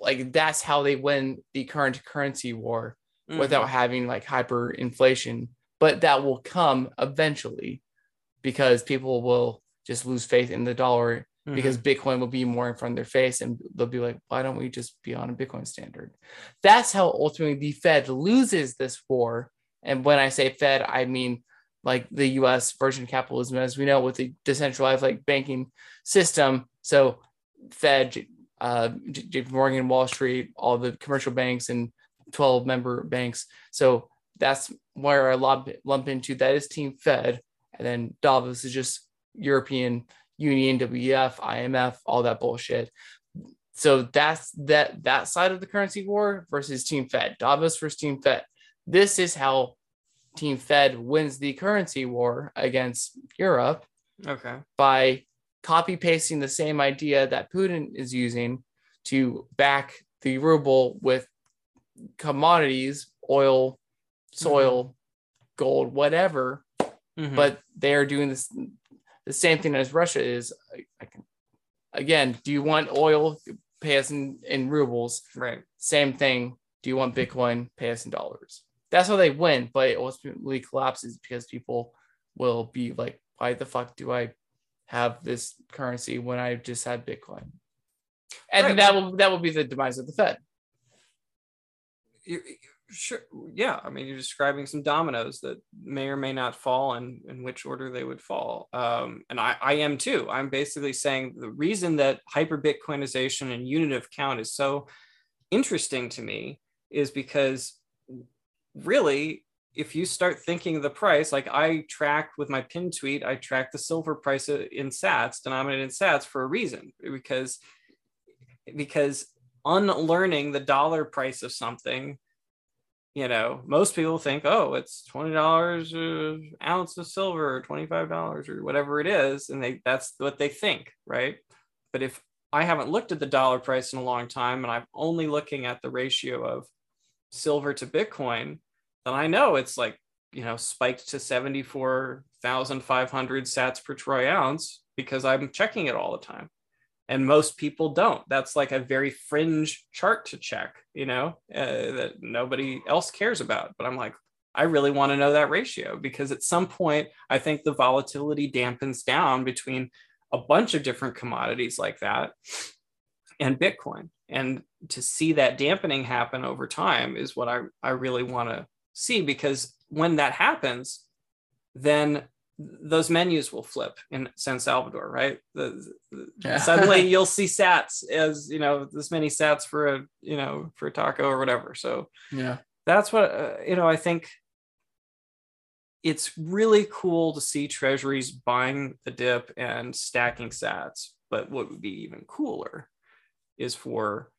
F: like that's how they win the current currency war
G: Mm-hmm.
F: without having like hyperinflation but that will come eventually because people will just lose faith in the dollar
G: Mm-hmm.
F: because bitcoin will be more in front of their face and they'll be like why don't we just be on a bitcoin standard that's how ultimately the fed loses this war and when i say fed i mean like the us version of capitalism as we know with the decentralized like banking system so fed uh, JP Morgan, Wall Street, all the commercial banks and 12 member banks. So that's where I lump, lump into that is Team Fed. And then Davos is just European Union, WEF, IMF, all that bullshit. So that's that that side of the currency war versus Team Fed. Davos versus Team Fed. This is how Team Fed wins the currency war against Europe
G: Okay.
F: by copy pasting the same idea that Putin is using to back the ruble with commodities, oil, soil, gold, whatever.
G: Mhm.
F: But they are doing this the same thing as Russia is. I, I can, again, do you want oil? Pay us in, in rubles.
G: right.
F: Same thing. Do you want Bitcoin? Pay us in dollars. That's how they win, but it ultimately collapses because people will be like, why the fuck do I have this currency when I just had Bitcoin? And
G: Right,
F: that will that will be the demise of the Fed.
G: you, you- sure yeah i mean you're describing some dominoes that may or may not fall and in which order they would fall um, and I, I am too i'm basically saying the reason that hyper bitcoinization and unit of count is so interesting to me is because really if you start thinking of the price like i track with my pin tweet i track the silver price uh, in sats denominated in sats for a reason because because unlearning the dollar price of something you know most people think oh it's $20 an uh, ounce of silver or $25 or whatever it is and they that's what they think right? But if i haven't looked at the dollar price in a long time and i'm only looking at the ratio of silver to bitcoin then i know it's like you know spiked to 74,500 sats per troy ounce because i'm checking it all the time. And most people don't. That's like a very fringe chart to check you know uh, that nobody else cares about. But i'm like i really want to know that ratio because at some point i think the volatility dampens down between a bunch of different commodities like that and bitcoin. And to see that dampening happen over time is what i, I really want to see because when that happens then those menus will flip in San Salvador, right? The, the-
F: Yeah.
G: suddenly you'll see sats as you know this many sats for a you know for a taco or whatever. So
F: Yeah.
G: that's what uh, you know. I think it's really cool to see treasuries buying the dip and stacking sats. But what would be even cooler is for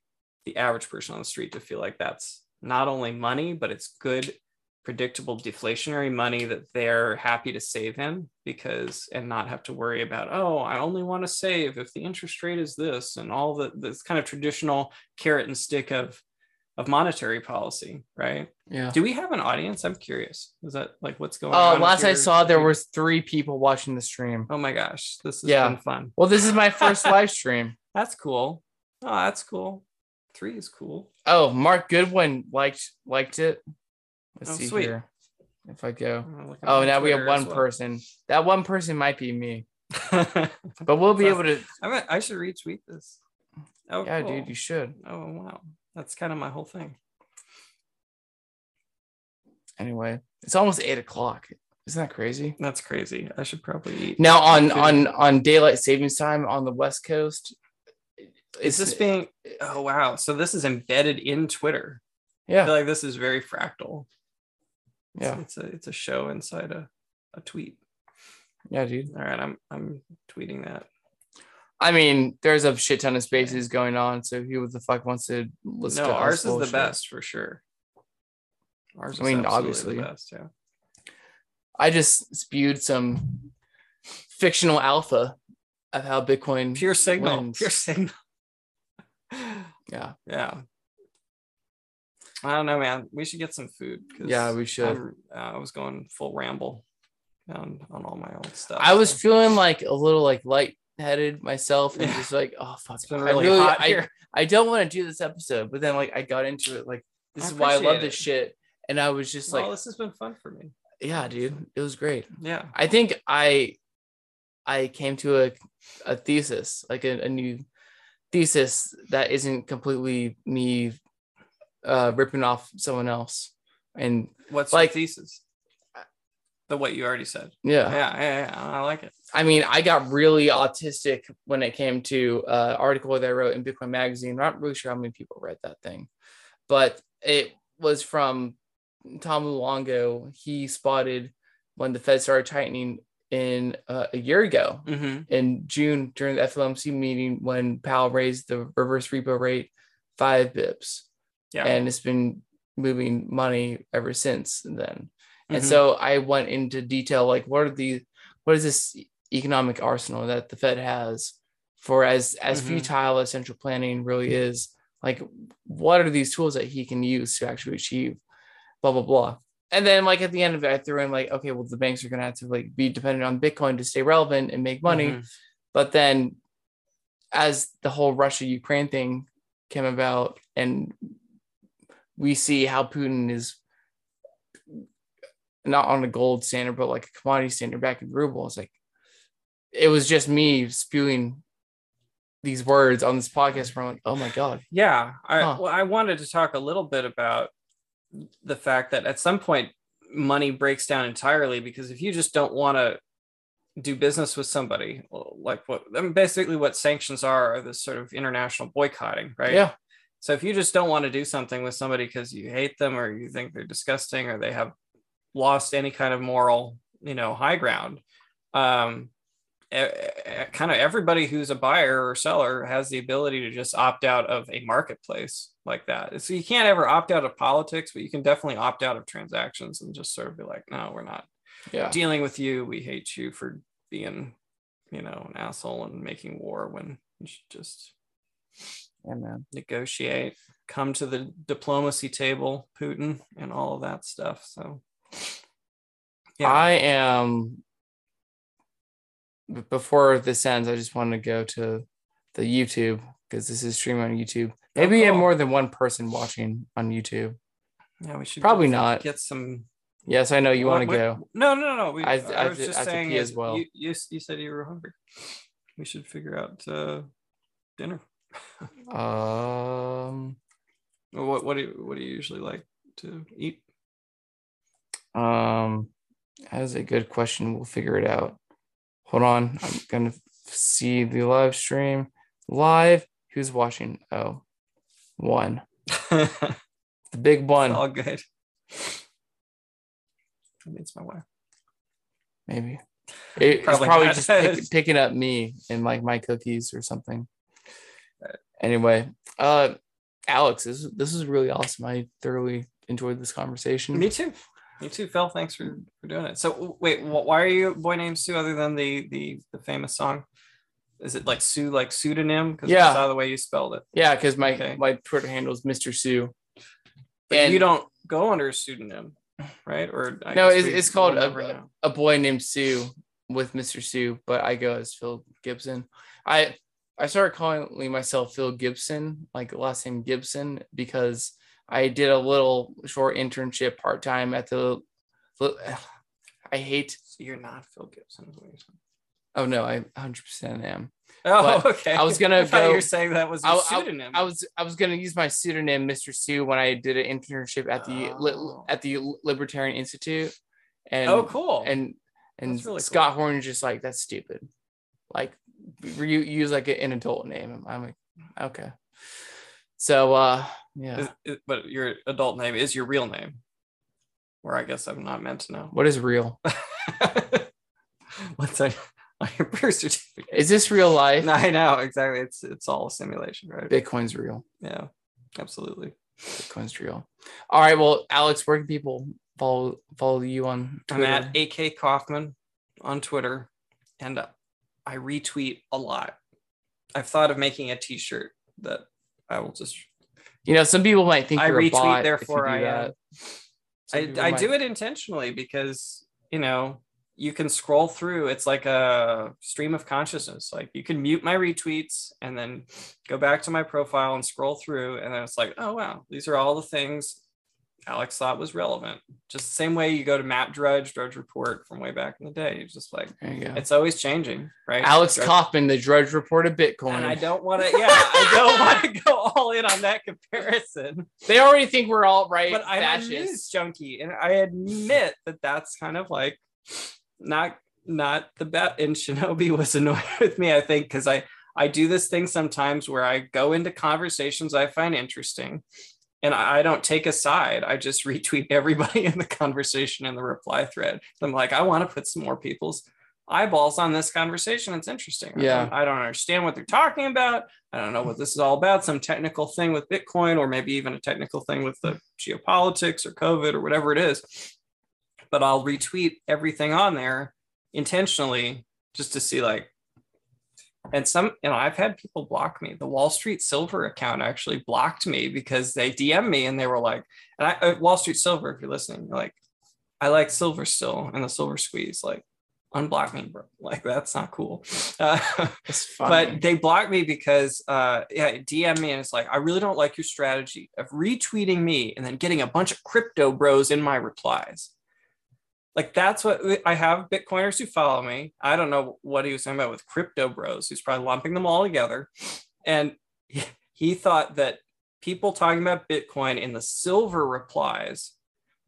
G: the average person on the street to feel like that's not only money, but it's good predictable deflationary money that they're happy to save in because and not have to worry about oh i only want to save if the interest rate is this and all the this kind of traditional carrot and stick of of monetary policy right
F: Yeah.
G: do we have an audience i'm curious is that like what's going
F: Oh,
G: on
F: last I saw there was three people watching the stream.
G: oh my gosh this has
F: Yeah.
G: been fun
F: Well, this is my first live stream.
G: that's cool oh that's cool three is cool
F: Oh, Mark Goodwin liked liked it. Let's
G: Oh,
F: see
G: sweet.
F: here. If I go. Oh, now we have one
G: well.
F: person. That one person might be me, but we'll be able to.
G: I, might, I should retweet this Oh,
F: yeah,
G: cool.
F: dude, you should.
G: Oh wow, that's kind of my whole thing.
F: Anyway, it's almost eight o'clock. Isn't that crazy?
G: That's crazy. I should probably eat.
F: Now on
G: Food.
F: on on daylight savings time on the west coast,
G: is this being? Oh wow, so this is embedded in Twitter. I
F: yeah
G: feel like this is very fractal. It's,
F: Yeah.
G: it's a it's a show inside a, a tweet.
F: yeah dude.
G: All right, I'm I'm tweeting that.
F: I mean, there's a shit ton of spaces going on. So who the fuck wants to listen
G: no,
F: to
G: ours is the best for sure. Ours
F: I mean,
G: is
F: obviously.
G: the best. Yeah.
F: I just spewed some fictional alpha of how Bitcoin
G: Pure signal.
F: wins.
G: Pure signal.
F: Yeah,
G: yeah. I don't know, man. We should get some food.
F: Yeah, we should.
G: I'm- uh, I was going full ramble on on all my old stuff.
F: I was
G: so.
F: feeling like a little like lightheaded myself and
G: Yeah.
F: just like, oh fuck,
G: It's been
F: I
G: really,
F: really,
G: hot
F: I,
G: here.
F: I don't want to do this episode, but then like I got into it. Like this
G: I
F: is why I love
G: appreciate
F: this shit, and I was just like,
G: well, this has been fun for me.
F: yeah, dude, it was great.
G: Yeah.
F: I think I I came to a a thesis, like a, a new thesis that isn't completely me uh ripping off someone else. And
G: What's
F: Like-
G: the thesis? The what you already said.
F: yeah,
G: Yeah, yeah, yeah. I like it.
F: I mean, I got really autistic when it came to uh article that I wrote in Bitcoin Magazine. I'm Not really sure how many people read that thing, but it was from Tom Luongo. He spotted when the Fed started tightening in uh, a year ago
G: Mm-hmm.
F: in June during the FOMC meeting when Powell raised the reverse repo rate five bips,
G: Yeah.
F: and it's been moving money ever since then. And
G: Mhm.
F: so I went into detail like what are the what is this economic arsenal that the Fed has for as as
G: Mhm.
F: futile as central planning really is like what are these tools that he can use to actually achieve blah blah blah and then like at the end of it I threw in like okay well the banks are gonna have to like be dependent on Bitcoin to stay relevant and make money
G: Mhm.
F: but then as the whole Russia Ukraine thing came about and we see how Putin is not on a gold standard, but like a commodity standard back in ruble. It's like it was just me spewing these words on this podcast where I'm like, oh my God.
G: Yeah, I
F: Huh.
G: well, I wanted to talk a little bit about the fact that at some point money breaks down entirely because if you just don't want to do business with somebody, like what I mean, basically what sanctions are are this sort of international boycotting, right?
F: Yeah.
G: So if you just don't want to do something with somebody because you hate them or you think they're disgusting or they have lost any kind of moral, you know, high ground, um, kind of everybody who's a buyer or seller has the ability to just opt out of a marketplace like that. So you can't ever opt out of politics, but you can definitely opt out of transactions and just sort of be like, no, we're not
F: Yeah.
G: dealing with you. We hate you for being, you know, an asshole and making war when you should just
F: Yeah, man.
G: negotiate, come to the diplomacy table, Putin, and all of that stuff. So, yeah,
F: I am before this ends, I just want to go to the YouTube because this is streaming on YouTube. Maybe you have more than one person watching on YouTube.
G: yeah, we should
F: probably not.
G: get some.
F: Yes, I know you want to go.
G: No, no, no. We,
F: I-
G: I,
F: I
G: was just
F: I
G: saying
F: pee as well.
G: You, you, you said you were hungry. We should figure out uh, dinner.
F: Um,
G: What what do you, what do you usually like to eat?
F: um, that is a good question. We'll figure it out. Hold on. I'm gonna see the live stream. Live. Who's watching? Oh, one. The big one.
G: all good. Mean, it's my wife.
F: Maybe. It- it's
G: Probably
F: probably just pick, picking up me and like my cookies or something. Anyway, uh, Alex, this is this is really awesome. I thoroughly enjoyed this conversation.
G: Me too. Me too, Phil. Thanks for, for doing it. So wait, wh- why are you a boy named Pseu other than the the the famous song? Is it like Pseu like pseudonym? Because
F: Yeah.
G: I saw the way you spelled it.
F: Yeah, because my
G: Okay.
F: my Twitter handle is Mr. Pseu.
G: But
F: And-
G: you don't go under a pseudonym, right? Or I
F: No, it's, it's called a, a boy named Pseu with Mr. Pseu, but I go as Phil Gibson. I I started calling myself Phil Gibson, like last name Gibson, because I did a little short internship part time at the. I hate
G: So you're not Phil Gibson. Is what you're saying.
F: Oh no, I 100% am.
G: Oh,
F: But
G: okay.
F: I was gonna
G: I
F: go-
G: You were saying that was a
F: I, I-
G: pseudonym.
F: I was I was gonna use my pseudonym, Mr. Pseu, when I did an internship at the oh. li-
G: Oh.
F: at the Libertarian Institute. And
G: oh, cool.
F: and and
G: really
F: Scott Horn is just like that's stupid. Like you use like an adult name. I'm like okay. So uh yeah.
G: Is- is- but your adult name is your real name. Or I guess I'm not meant to know.
F: What is real?
G: What's on, on your birth certificate?
F: Is this real life?
G: No, I know exactly. It's it's all a simulation, right?
F: Bitcoin's real.
G: Yeah, absolutely.
F: Bitcoin's real. All right. Well, Alex, where can people follow follow you on
G: I'm at AK Kaufman on Twitter, and uh, I retweet a lot. I've thought of making a T-shirt that I will just.
F: You know, some people might think
G: I
F: you're a
G: retweet,
F: bot
G: therefore
F: if you do
G: I uh,
F: that.
G: I, I
F: might-
G: do it intentionally because you know you can scroll through. It's like a stream of consciousness. Like you can mute my retweets and then go back to my profile and scroll through, and then it's like, oh wow, these are all the things Alex thought was relevant. Just the same way you go to Matt Drudge, Drudge Report from way back in the day. It's just like
F: There you go.
G: it's always changing, right?
F: Alex
G: Drudge-
F: Kaufman, the Drudge Report of Bitcoin.
G: And I don't want to, yeah, I don't want to go all in on that comparison.
F: they already think we're all right.
G: but I'm a news junkie, and I admit that that's kind of like not not the bet. And Shinobi was annoyed with me, I think, because I I do this thing sometimes where I go into conversations I find interesting, and I, I don't take a side. I just retweet everybody in the conversation in the reply thread. I'm like, I want to put some more people's eyeballs on this conversation. It's interesting. I
F: Yeah.
G: don't- I don't understand what they're talking about. I don't know what this is all about. Some technical thing with Bitcoin, or maybe even a technical thing with the geopolitics or COVID or whatever it is. But I'll retweet everything on there intentionally just to see like and some and I've had people block me. The Wall Street Silver account actually blocked me because they DM me and they were like, and I uh, Wall Street Silver, if you're listening, like I like silver still and the silver squeeze, like unblock me, bro. Like that's not cool. Uh, but they blocked me because uh yeah dm me and it's like i really don't like your strategy of retweeting me and then getting a bunch of crypto bros in my replies like that's what i have bitcoiners who follow me i don't know what he was talking about with crypto bros he's probably lumping them all together and he, he thought that people talking about bitcoin in the silver replies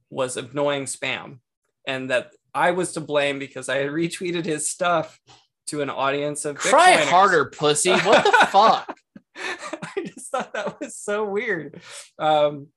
G: was annoying spam and that i was to blame because i had retweeted his stuff to an audience of
F: Try
G: Bitcoiners.
F: harder, pussy. What the fuck?
G: I just thought that was so weird. Um,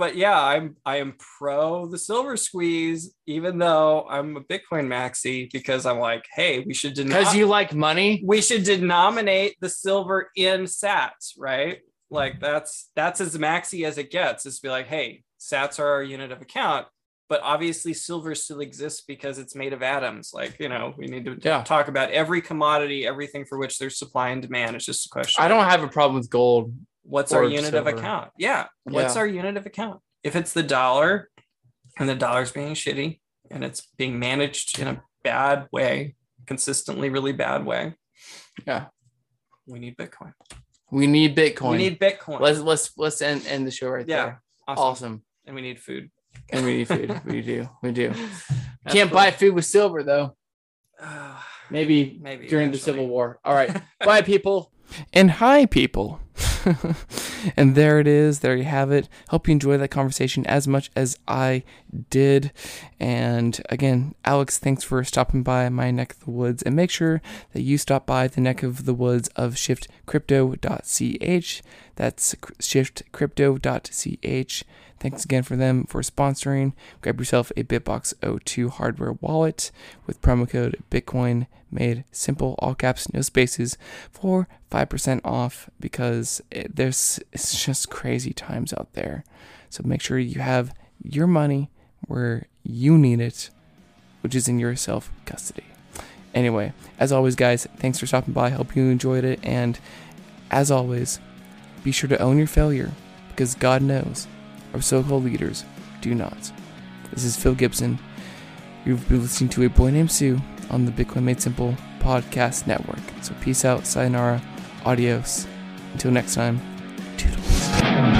G: but yeah, I'm I am pro the silver squeeze, even though I'm a Bitcoin maxi because I'm like, hey, we should
F: Because you like money.
G: we should denominate the silver in sats, right? Like that's that's as maxi as it gets. Is to be like, hey, sats are our unit of account, but obviously silver still exists because it's made of atoms. Like you know, we need to
F: Yeah.
G: talk about every commodity, everything for which there's supply and demand. It's just a question.
F: I don't have a problem with gold.
G: What's our unit of account? Yeah, what's
F: Yeah.
G: our unit of account? If it's the dollar, and the dollar's being shitty, and it's being managed in a bad way, consistently really bad way,
F: Yeah.
G: we need Bitcoin.
F: We need Bitcoin.
G: We need Bitcoin.
F: let's let's let's end, end the show right
G: Yeah.
F: there.
G: awesome.
F: Awesome.
G: And we need food.
F: And we need food. we do. We do.
G: That's
F: Can't
G: cool.
F: buy food with silver though. Maybe
G: Maybe
F: during the. Civil War. All right. Bye, people.
H: And hi, people. and there it is. There you have it. Hope you enjoyed that conversation as much as I did. And again, Alex, thanks for stopping by my neck of the woods. And make sure that you stop by the neck of the woods of shiftcrypto.ch. That's shiftcrypto.ch. Thanks again for them for sponsoring. Grab yourself a BitBox02 hardware wallet with promo code Bitcoin made simple, all caps, no spaces, for 5% off because it, there's it's just crazy times out there. So make sure you have your money where you need it, which is in your self custody. Anyway, as always, guys, thanks for stopping by. Hope you enjoyed it. And as always, be sure to own your failure because God knows our so called leaders do not. This is Phil Gibson. You've been listening to A Boy Named Pseu on the Bitcoin Made Simple podcast network. So peace out, sayonara, adios. Until next time, toodles.